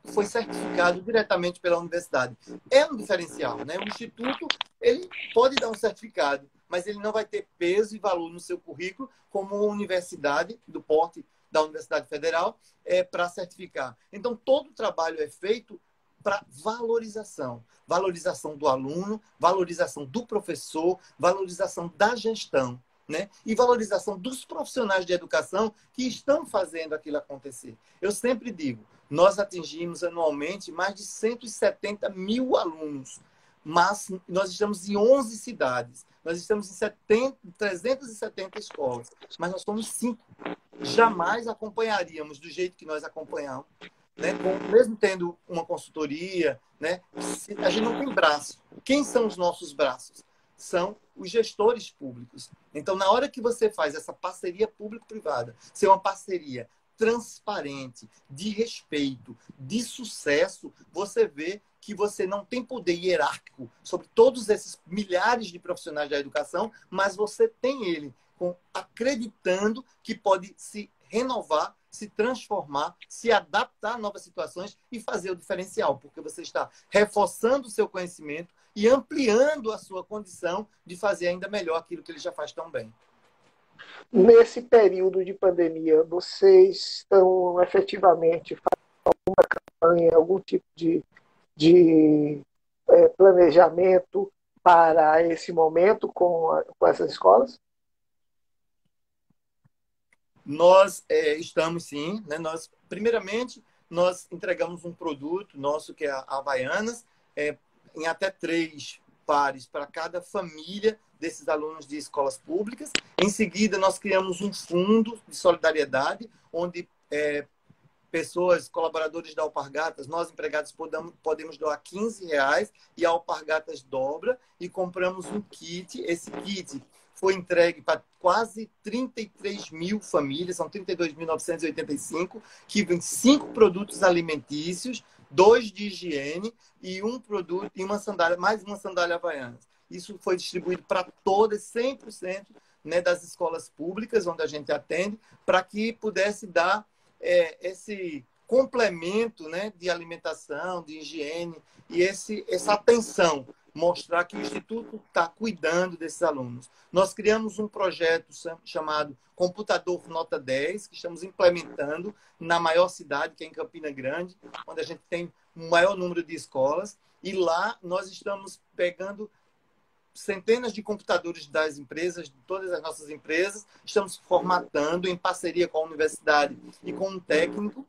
foi certificado diretamente pela universidade. É um diferencial, né? O instituto ele pode dar um certificado, mas ele não vai ter peso e valor no seu currículo como uma universidade do porte da Universidade Federal é para certificar. Então todo o trabalho é feito para valorização. Valorização do aluno, valorização do professor, valorização da gestão. Né? E valorização dos profissionais de educação que estão fazendo aquilo acontecer. Eu sempre digo, nós atingimos anualmente mais de 170 mil alunos, mas nós estamos em 11 cidades, nós estamos em 70, 370 escolas, mas nós somos cinco. Jamais acompanharíamos do jeito que nós acompanhamos né? Com, mesmo tendo uma consultoria, né? a gente não tem braço. Quem são os nossos braços? São os gestores públicos. Então, na hora que você faz essa parceria público-privada, ser uma parceria transparente, de respeito, de sucesso, você vê que você não tem poder hierárquico sobre todos esses milhares de profissionais da educação, mas você tem ele com, acreditando que pode se renovar se transformar, se adaptar a novas situações e fazer o diferencial, porque você está reforçando o seu conhecimento e ampliando a sua condição de fazer ainda melhor aquilo que ele já faz tão bem. Nesse período de pandemia, vocês estão efetivamente fazendo alguma campanha, algum tipo de, de é, planejamento para esse momento com, a, com essas escolas? Nós é, estamos sim, né? Nós, primeiramente, nós entregamos um produto nosso que é a Havaianas, é, em até três pares para cada família desses alunos de escolas públicas. Em seguida, nós criamos um fundo de solidariedade, onde é, pessoas, colaboradores da Alpargatas, nós empregados podemos, podemos doar 15 reais e a Alpargatas dobra e compramos um kit. Esse kit foi entregue para quase 33 mil famílias, são 32.985, que vem cinco produtos alimentícios, dois de higiene e um produto e uma sandália, mais uma sandália havaiana. Isso foi distribuído para todas, 100% né, das escolas públicas onde a gente atende, para que pudesse dar é, esse complemento né, de alimentação, de higiene e esse, essa atenção mostrar que o Instituto está cuidando desses alunos. Nós criamos um projeto chamado Computador Nota 10, que estamos implementando na maior cidade, que é em Campina Grande, onde a gente tem um maior número de escolas. E lá nós estamos pegando centenas de computadores das empresas, de todas as nossas empresas, estamos formatando em parceria com a universidade e com um técnico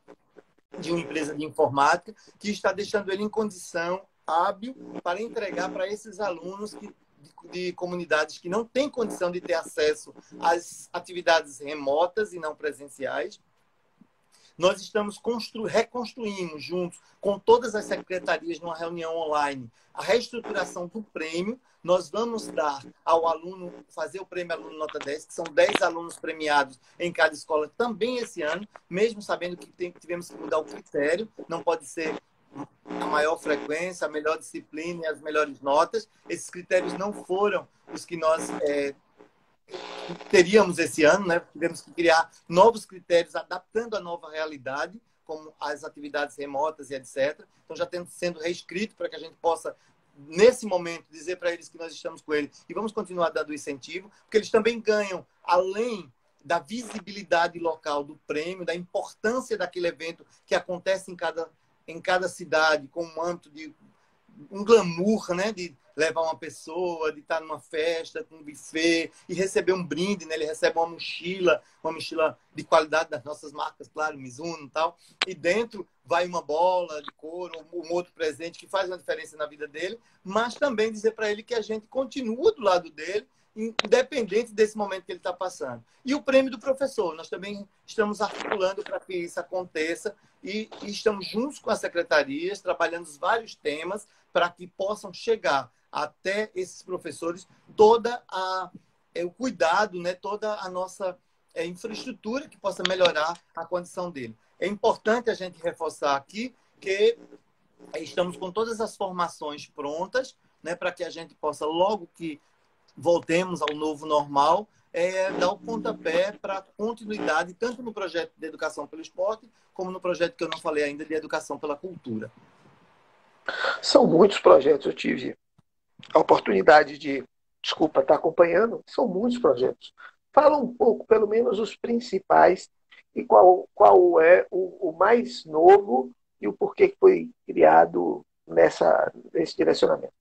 de uma empresa de informática que está deixando ele em condição hábil para entregar para esses alunos que, de, de, comunidades que não têm condição de ter acesso às atividades remotas e não presenciais. Nós estamos constru reconstruindo juntos com todas as secretarias numa reunião online a reestruturação do prêmio. Nós vamos dar ao aluno, fazer o prêmio Aluno Nota 10, que são 10 alunos premiados em cada escola também esse ano, mesmo sabendo que tem, tivemos que mudar o critério, não pode ser a maior frequência, a melhor disciplina e as melhores notas. Esses critérios não foram os que nós é, teríamos esse ano, né? Tivemos que criar novos critérios, adaptando a nova realidade, como as atividades remotas e etc. Então, já tendo sendo reescrito para que a gente possa, nesse momento, dizer para eles que nós estamos com eles e vamos continuar dando incentivo, porque eles também ganham, além da visibilidade local do prêmio, da importância daquele evento que acontece em cada em cada cidade com um manto de um glamour, né, de levar uma pessoa, de estar numa festa com um buffet e receber um brinde, né? Ele recebe uma mochila, uma mochila de qualidade das nossas marcas, claro, Mizuno e tal. E dentro vai uma bola de couro, um outro presente que faz uma diferença na vida dele, mas também dizer para ele que a gente continua do lado dele independente desse momento que ele está passando. E o prêmio do professor, nós também estamos articulando para que isso aconteça e, e, estamos juntos com as secretarias, trabalhando os vários temas para que possam chegar até esses professores toda a é, o cuidado, né, toda a nossa é, infraestrutura que possa melhorar a condição dele. É importante a gente reforçar aqui que estamos com todas as formações prontas, né, para que a gente possa logo que voltemos ao novo normal, é, dar o pontapé para continuidade, tanto no projeto de educação pelo esporte, como no projeto que eu não falei ainda, de educação pela cultura. São muitos projetos, eu tive a oportunidade de, desculpa, estar acompanhando, são muitos projetos. Fala um pouco, pelo menos, os principais e qual, qual é o, o mais novo e o porquê que foi criado nessa, nesse direcionamento.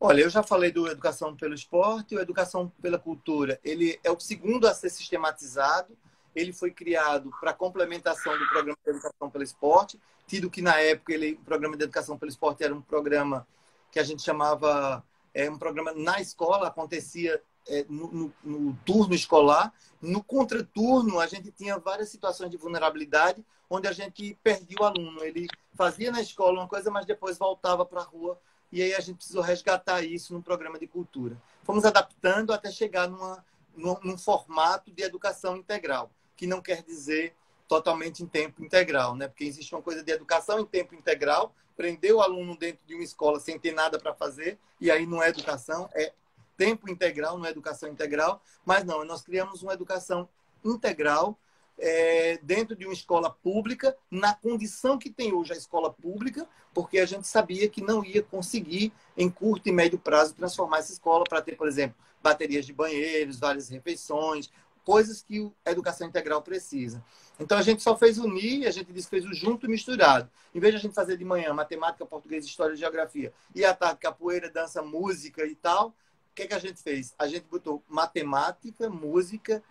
Olha, eu já falei do Educação pelo Esporte o Educação pela Cultura. Ele é o segundo a ser sistematizado. Ele foi criado para complementação do Programa de Educação pelo Esporte, tido que na época ele, o Programa de Educação pelo Esporte era um programa que a gente chamava é, um programa na escola, acontecia é, no, no, no, turno escolar. No contraturno, a gente tinha várias situações de vulnerabilidade, onde a gente perdia o aluno. Ele fazia na escola uma coisa, mas depois voltava para a rua e aí a gente precisou resgatar isso num programa de cultura. Fomos adaptando até chegar numa, num, num formato de educação integral, que não quer dizer totalmente em tempo integral, né? Porque existe uma coisa de educação em tempo integral, prender o aluno dentro de uma escola sem ter nada para fazer, e aí não é educação, é tempo integral, não é educação integral, mas não, nós criamos uma educação integral é, dentro de uma escola pública, na condição que tem hoje a escola pública, porque a gente sabia que não ia conseguir, em curto e médio prazo, transformar essa escola para ter, por exemplo, baterias de banheiros, várias refeições, coisas que a educação integral precisa. Então a gente só fez unir, a gente fez o junto e misturado. Em vez de a gente fazer de manhã matemática, português, história geografia, e à tarde capoeira, dança, música e tal, o que, que a gente fez? A gente botou matemática, música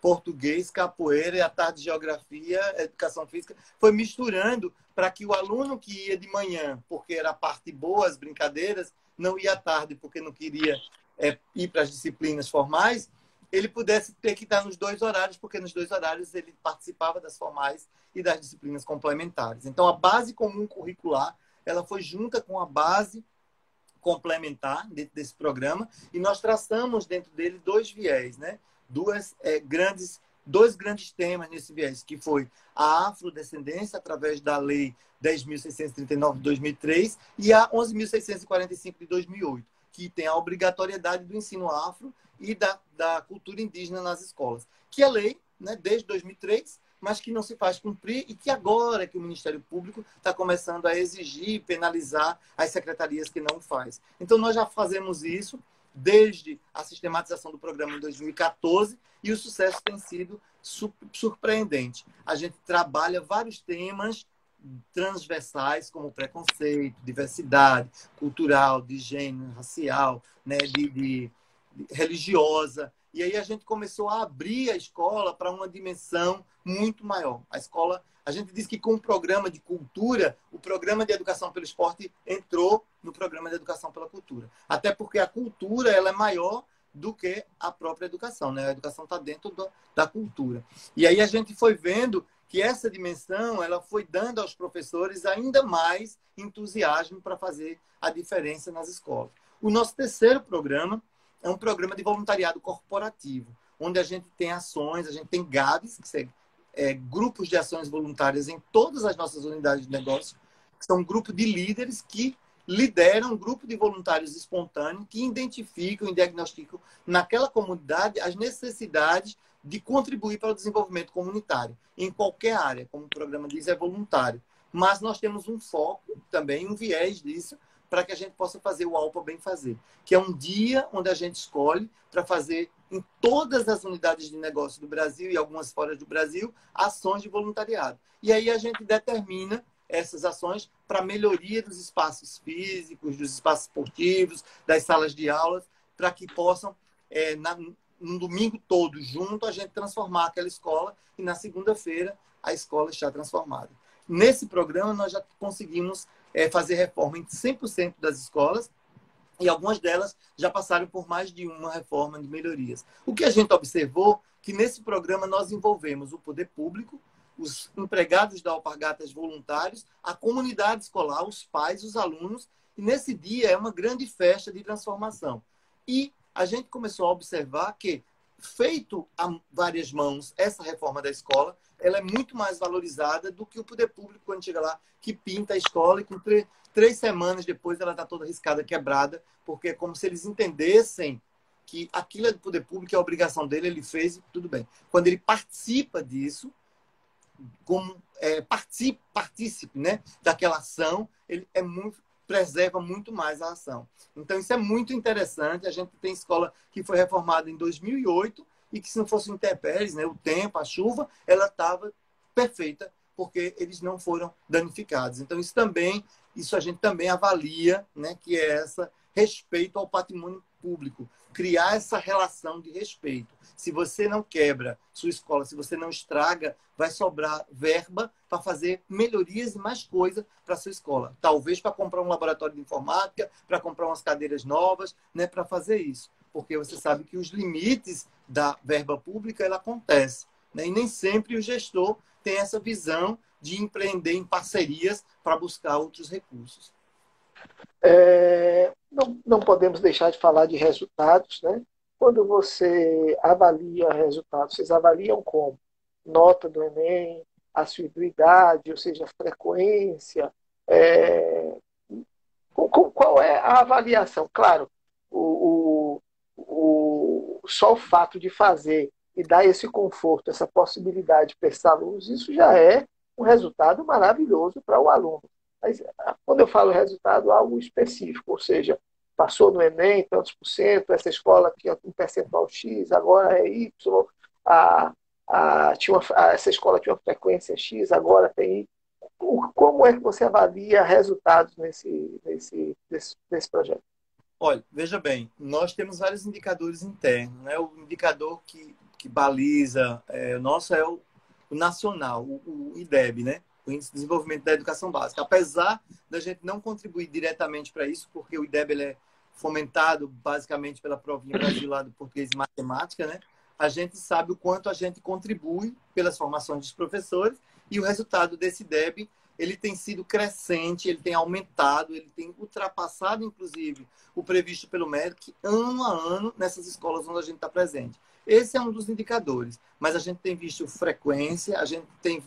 português, capoeira e a tarde de geografia, educação física, foi misturando para que o aluno que ia de manhã, porque era a parte boa, as brincadeiras, não ia à tarde porque não queria é, ir para as disciplinas formais, ele pudesse ter que estar nos dois horários, porque nos dois horários ele participava das formais e das disciplinas complementares. Então, a base comum curricular, ela foi junta com a base complementar dentro desse programa e nós traçamos dentro dele dois viés, né? Duas é, grandes, dois grandes temas nesse viés, que foi a afrodescendência, através da Lei 10.639 de 2003 e a 11.645 de 2008, que tem a obrigatoriedade do ensino afro e da, da cultura indígena nas escolas. Que a lei, né, desde 2003, mas que não se faz cumprir e que agora que o Ministério Público está começando a exigir, penalizar as secretarias que não faz. Então nós já fazemos isso desde a sistematização do programa em 2014 e o sucesso tem sido surpreendente. A gente trabalha vários temas transversais como preconceito, diversidade cultural, de gênero, racial, né, de, de, religiosa. E aí a gente começou a abrir a escola para uma dimensão muito maior. A escola, a gente diz que com o programa de cultura, o programa de educação pelo esporte entrou no programa de educação pela cultura. Até porque a cultura ela é maior do que a própria educação, né? A educação está dentro do, da cultura. E aí a gente foi vendo que essa dimensão ela foi dando aos professores ainda mais entusiasmo para fazer a diferença nas escolas. O nosso terceiro programa é um programa de voluntariado corporativo, onde a gente tem ações, a gente tem GABs, que são é, grupos de ações voluntárias em todas as nossas unidades de negócio, que são um grupo de líderes que lideram um grupo de voluntários espontâneos que identificam e diagnosticam naquela comunidade as necessidades de contribuir para o desenvolvimento comunitário, em qualquer área, como o programa diz, é voluntário. Mas nós temos um foco também, um viés disso, para que a gente possa fazer o Alpa Bem Fazer, que é um dia onde a gente escolhe para fazer em todas as unidades de negócio do Brasil e algumas fora do Brasil, ações de voluntariado. E aí a gente determina essas ações para melhoria dos espaços físicos, dos espaços esportivos, das salas de aulas, para que possam, é, na, no domingo todo, junto, a gente transformar aquela escola e na segunda-feira a escola está transformada. Nesse programa, nós já conseguimos é, fazer reforma em 100% das escolas e algumas delas já passaram por mais de uma reforma de melhorias. O que a gente observou que nesse programa nós envolvemos o poder público, os empregados da Alpargatas voluntários, a comunidade escolar, os pais, os alunos, e nesse dia é uma grande festa de transformação. E a gente começou a observar que feito a várias mãos essa reforma da escola, ela é muito mais valorizada do que o poder público quando chega lá, que pinta a escola e com três, três semanas depois ela está toda riscada, quebrada, porque é como se eles entendessem que aquilo é do poder público, é a obrigação dele, ele fez e tudo bem. Quando ele participa disso, como é, participe, né, daquela ação, ele é muito preserva muito mais a ação. Então, isso é muito interessante. A gente tem escola que foi reformada em 2008 e que, se não fosse intempéries, né, o tempo, a chuva, ela estava perfeita, porque eles não foram danificados. Então, isso também, isso a gente também avalia, né, que é essa respeito ao patrimônio público, criar essa relação de respeito. Se você não quebra sua escola, se você não estraga, vai sobrar verba para fazer melhorias e mais coisas para sua escola. Talvez para comprar um laboratório de informática, para comprar umas cadeiras novas, né, para fazer isso. Porque você sabe que os limites da verba pública ela acontece, né? E nem sempre o gestor tem essa visão de empreender em parcerias para buscar outros recursos. É, não, não podemos deixar de falar de resultados, né? Quando você avalia resultados, vocês avaliam como? Nota do Enem, assiduidade, ou seja, frequência. É... Qual é a avaliação? Claro, o, o, o, só o fato de fazer e dar esse conforto, essa possibilidade para esses alunos, isso já é um resultado maravilhoso para o aluno. Mas quando eu falo resultado, algo específico, ou seja, passou no Enem, tantos por cento, essa escola tinha um percentual X, agora é Y, a, a, tinha uma, essa escola tinha uma frequência X, agora tem Y. Como é que você avalia resultados nesse, nesse, nesse, nesse projeto? Olha, veja bem, nós temos vários indicadores internos. Né? O indicador que, que baliza é, o nosso é o, o nacional, o, o IDEB, né? O Índice de Desenvolvimento da Educação Básica. Apesar da gente não contribuir diretamente para isso, porque o IDEB é fomentado basicamente pela provinha Brasil lá do português e matemática, né? A gente sabe o quanto a gente contribui pelas formações dos professores e o resultado desse IDEB ele tem sido crescente, ele tem aumentado, ele tem ultrapassado, inclusive, o previsto pelo MEC ano a ano nessas escolas onde a gente está presente. Esse é um dos indicadores. Mas a gente tem visto frequência, a gente tem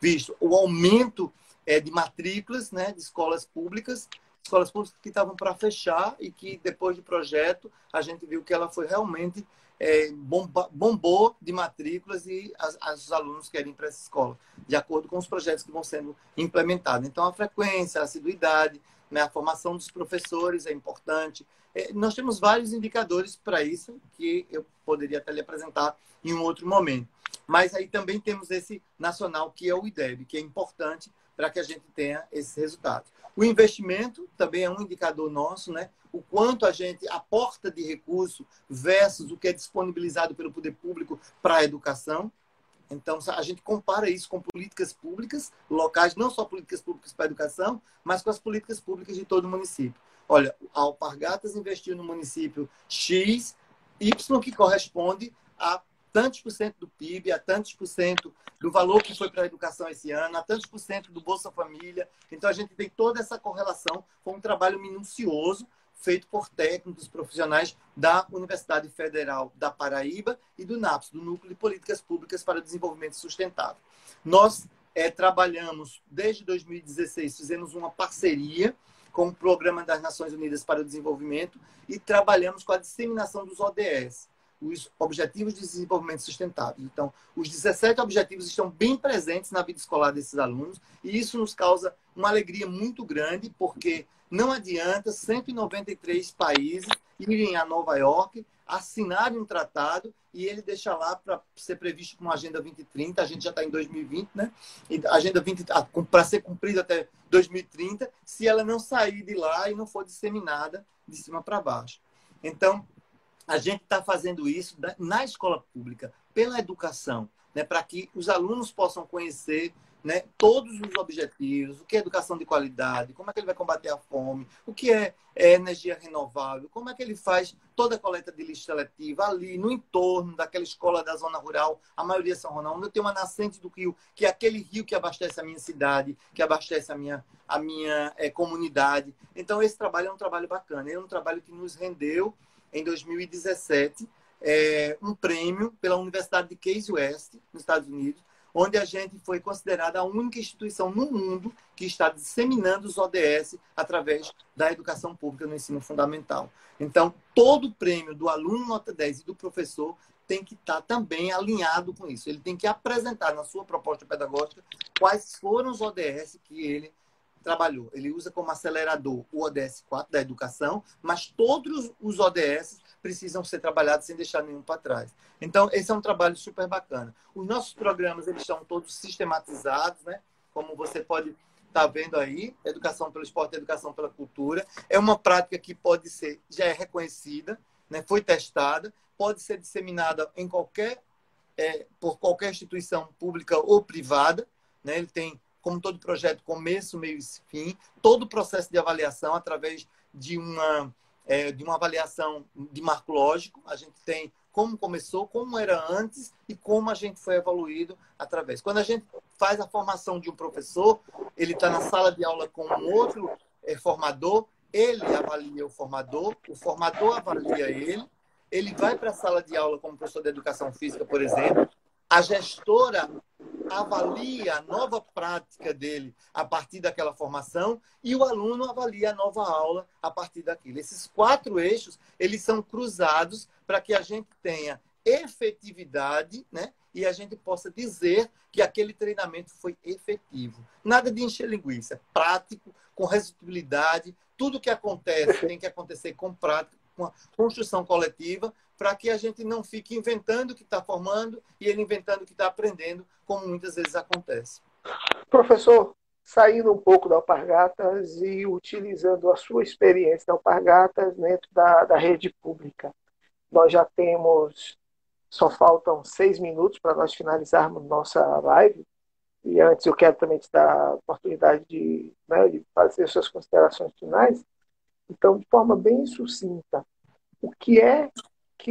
visto, o aumento é, de matrículas né, de escolas públicas escolas públicas que estavam para fechar e que depois do projeto a gente viu que ela foi realmente é, bomba, bombou de matrículas e as, as, os alunos querem ir para essa escola, de acordo com os projetos que vão sendo implementados. Então, a frequência, a assiduidade, né, a formação dos professores é importante. É, nós temos vários indicadores para isso, que eu poderia até lhe apresentar em um outro momento. Mas aí também temos esse nacional, que é o IDEB, que é importante para que a gente tenha esses resultados. O investimento também é um indicador nosso, né? O quanto a gente aporta de recurso versus o que é disponibilizado pelo poder público para a educação. Então, a gente compara isso com políticas públicas locais, não só políticas públicas para a educação, mas com as políticas públicas de todo o município. Olha, a Alpargatas investiu no município X, Y, que corresponde a tantos por cento do PIB, a tantos por cento do valor que foi para a educação esse ano, a tantos por cento do Bolsa Família. Então, a gente tem toda essa correlação com um trabalho minucioso feito por técnicos profissionais da Universidade Federal da Paraíba e do NAPS, do Núcleo de Políticas Públicas para Desenvolvimento Sustentável. Nós é, trabalhamos desde 2016, fizemos uma parceria com o Programa das Nações Unidas para o Desenvolvimento e trabalhamos com a disseminação dos ODS os Objetivos de Desenvolvimento Sustentável. Então, os 17 objetivos estão bem presentes na vida escolar desses alunos e isso nos causa uma alegria muito grande, porque não adianta 193 países irem a Nova York, assinarem um tratado e ele deixa lá para ser previsto com a Agenda 2030, a gente já está em 2020, né? E Agenda 20 para ser cumprida até 2030, se ela não sair de lá e não for disseminada de cima para baixo. Então, a gente está fazendo isso na escola pública, pela educação, né, para que os alunos possam conhecer né, todos os objetivos, o que é educação de qualidade, como é que ele vai combater a fome, o que é, é energia renovável, como é que ele faz toda a coleta de lixo seletiva ali no entorno daquela escola da zona rural, a maioria são onde eu tenho uma nascente do rio, que é aquele rio que abastece a minha cidade, que abastece a minha, a minha é, comunidade. Então, esse trabalho é um trabalho bacana, é um trabalho que nos rendeu em 2017, é, um prêmio pela Universidade de Case West, nos Estados Unidos, onde a gente foi considerada a única instituição no mundo que está disseminando os ODS através da educação pública no ensino fundamental. Então, todo o prêmio do aluno nota 10 e do professor tem que estar também alinhado com isso. Ele tem que apresentar na sua proposta pedagógica quais foram os ODS que ele trabalhou. Ele usa como acelerador o ODS 4 da educação, mas todos os ODS precisam ser trabalhados sem deixar nenhum para trás. Então, esse é um trabalho super bacana. Os nossos programas eles estão todos sistematizados, né? Como você pode tá vendo aí, educação pelo esporte, educação pela cultura. É uma prática que pode ser, já é reconhecida, né? foi testada, pode ser disseminada em qualquer, é, por qualquer instituição pública ou privada. Né? Ele tem como todo projeto, começo, meio e fim, todo o processo de avaliação através de uma, é, de uma avaliação de marco lógico. A gente tem como começou, como era antes e como a gente foi evoluído através. Quando a gente faz a formação de um professor, ele está na sala de aula com um outro é, formador, ele avalia o formador, o formador avalia ele, ele vai para a sala de aula como professor de educação física, por exemplo, a gestora avalia a nova prática dele a partir daquela formação e o aluno avalia a nova aula a partir daquilo. Esses quatro eixos, eles são cruzados para que a gente tenha efetividade, né? E a gente possa dizer que aquele treinamento foi efetivo. Nada de encher linguiça, prático, com resultabilidade. Tudo que acontece tem que acontecer com prática, com a construção coletiva, para que a gente não fique inventando o que está formando e ele inventando o que está aprendendo, como muitas vezes acontece. Professor, saindo um pouco da Alpargatas e utilizando a sua experiência da Alpargatas dentro da, da rede pública. Nós já temos, só faltam seis minutos para nós finalizarmos nossa live. E antes eu quero também te dar a oportunidade de, né, de fazer suas considerações finais. Então, de forma bem sucinta, o que é que,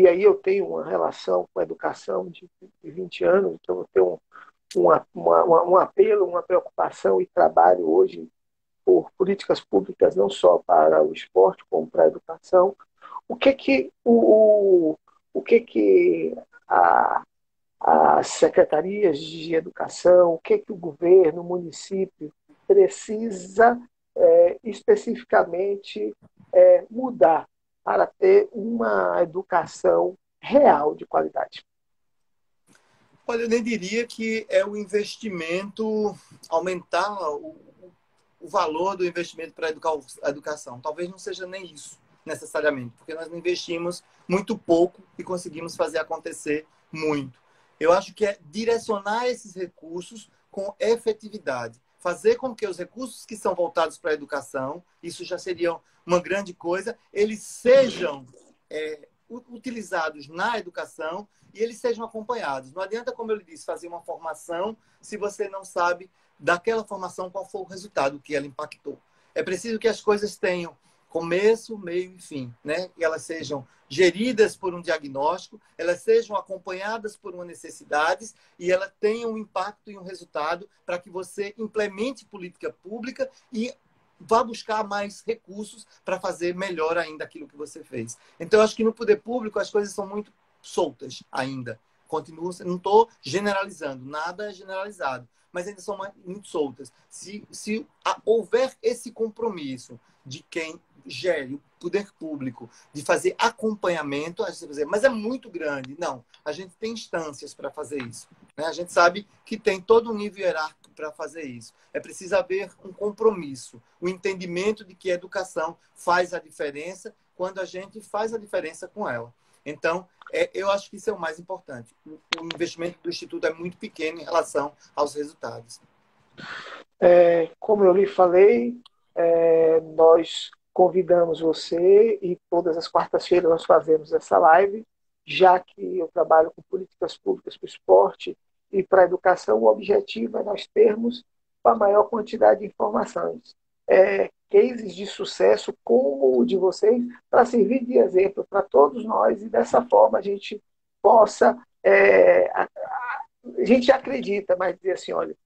e aí eu tenho uma relação com a educação de, de 20 anos, então eu tenho um, uma, uma, um apelo, uma preocupação e trabalho hoje por políticas públicas não só para o esporte, como para a educação. O que que o, o, o que que a, as secretarias de educação, o que que o governo, o município precisa é, especificamente é, mudar para ter uma educação real de qualidade? Olha, eu nem diria que é o investimento, aumentar o, o valor do investimento para a educação. Talvez não seja nem isso, necessariamente, porque nós investimos muito pouco e conseguimos fazer acontecer muito. Eu acho que é direcionar esses recursos com efetividade. Fazer com que os recursos que são voltados para a educação, isso já seria uma grande coisa, eles sejam é, utilizados na educação e eles sejam acompanhados. Não adianta, como eu lhe disse, fazer uma formação se você não sabe daquela formação qual foi o resultado que ela impactou. É preciso que as coisas tenham começo, meio e fim, né? E elas sejam geridas por um diagnóstico, elas sejam acompanhadas por uma necessidade e ela tenham um impacto e um resultado para que você implemente política pública e vá buscar mais recursos para fazer melhor ainda aquilo que você fez. Então, eu acho que no poder público as coisas são muito soltas ainda. Continuo, não estou generalizando, nada é generalizado, mas ainda são muito soltas. Se, se houver esse compromisso de quem gere o poder público de fazer acompanhamento, a gente vai dizer, mas é muito grande. Não, a gente tem instâncias para fazer isso. Né? A gente sabe que tem todo um nível hierárquico para fazer isso. É preciso haver um compromisso, o um entendimento de que a educação faz a diferença quando a gente faz a diferença com ela. Então, é, eu acho que isso é o mais importante. O, o investimento do Instituto é muito pequeno em relação aos resultados. É, como eu lhe falei, é, nós convidamos você e todas as quartas-feiras nós fazemos essa live, já que eu trabalho com políticas públicas para o esporte e para a educação, o objetivo é nós termos a maior quantidade de informações. É, cases de sucesso como o de vocês, para servir de exemplo para todos nós e dessa forma a gente possa. É, a, a gente acredita, mas dizer assim: olha,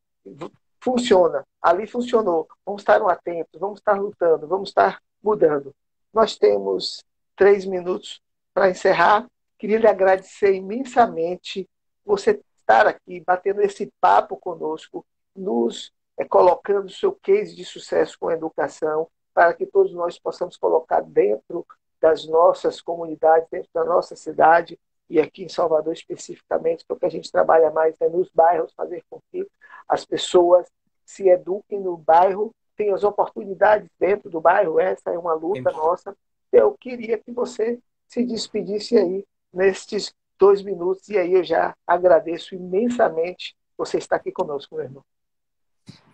funciona, ali funcionou, vamos estar atentos, vamos estar lutando, vamos estar mudando. Nós temos três minutos para encerrar. Queria lhe agradecer imensamente você estar aqui batendo esse papo conosco, nos é, colocando o seu case de sucesso com a educação, para que todos nós possamos colocar dentro das nossas comunidades, dentro da nossa cidade, e aqui em Salvador especificamente, porque a gente trabalha mais é nos bairros, fazer com que as pessoas se eduquem no bairro tem as oportunidades dentro do bairro, essa é uma luta Sim. nossa. Eu queria que você se despedisse aí nestes dois minutos, e aí eu já agradeço imensamente você estar aqui conosco, meu irmão.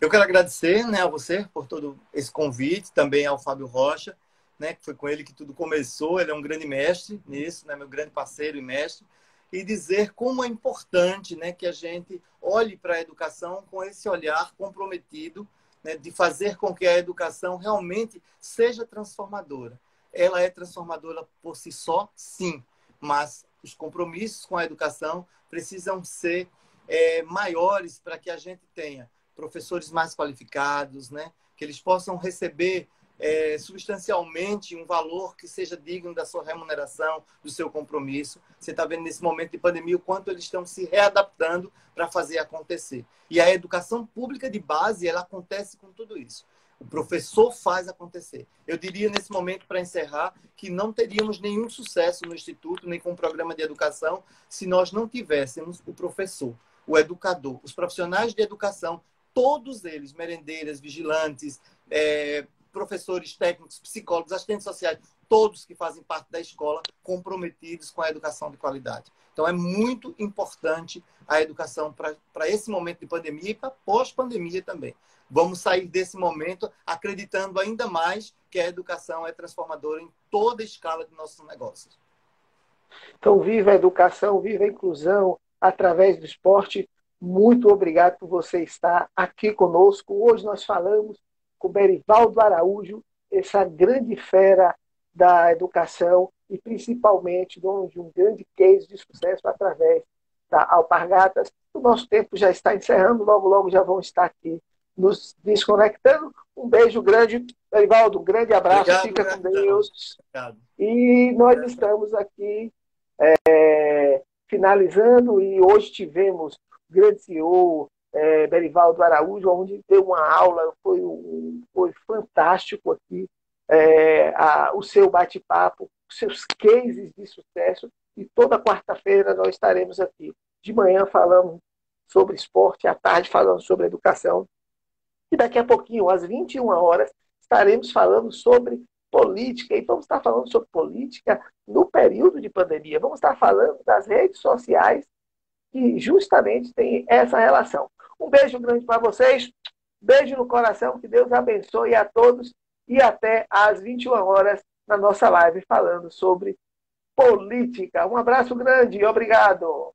Eu quero agradecer né, a você por todo esse convite, também ao Fábio Rocha, né, que foi com ele que tudo começou. Ele é um grande mestre nisso, né, meu grande parceiro e mestre. E dizer como é importante né, que a gente olhe para a educação com esse olhar comprometido né, de fazer com que a educação realmente seja transformadora. Ela é transformadora por si só, sim, mas os compromissos com a educação precisam ser é, maiores para que a gente tenha professores mais qualificados, né, que eles possam receber é, substancialmente um valor que seja digno da sua remuneração, do seu compromisso. Você está vendo nesse momento de pandemia o quanto eles estão se readaptando para fazer acontecer. E a educação pública de base, ela acontece com tudo isso. O professor faz acontecer. Eu diria nesse momento, para encerrar, que não teríamos nenhum sucesso no Instituto, nem com o programa de educação, se nós não tivéssemos o professor, o educador, os profissionais de educação, todos eles, merendeiras, vigilantes, é, professores técnicos, psicólogos, assistentes sociais, todos que fazem parte da escola comprometidos com a educação de qualidade. Então, é muito importante a educação para esse momento de pandemia e para pós-pandemia também. Vamos sair desse momento acreditando ainda mais que a educação é transformadora em toda a escala de nossos negócios. Então, viva a educação, viva a inclusão através do esporte. Muito obrigado por você estar aqui conosco. Hoje nós falamos com Berivaldo Araújo, essa grande fera da educação e principalmente dono de um grande case de sucesso através da Alpargatas. O nosso tempo já está encerrando, logo, logo já vão estar aqui nos desconectando. Um beijo grande, Berivaldo, um grande abraço, Obrigado, fica com Deus. Obrigado. E nós estamos aqui é, finalizando e hoje tivemos grande CEO é, Berivaldo Araújo, onde deu uma aula, foi, um, foi fantástico aqui é, a, o seu bate-papo, seus cases de sucesso, e toda quarta-feira nós estaremos aqui. De manhã falamos sobre esporte, à tarde falando sobre educação, e daqui a pouquinho, às 21 horas, estaremos falando sobre política, e vamos estar falando sobre política no período de pandemia. Vamos estar falando das redes sociais que justamente têm essa relação. Um beijo grande para vocês, beijo no coração, que Deus abençoe a todos e até às 21 horas na nossa live falando sobre política. Um abraço grande e obrigado.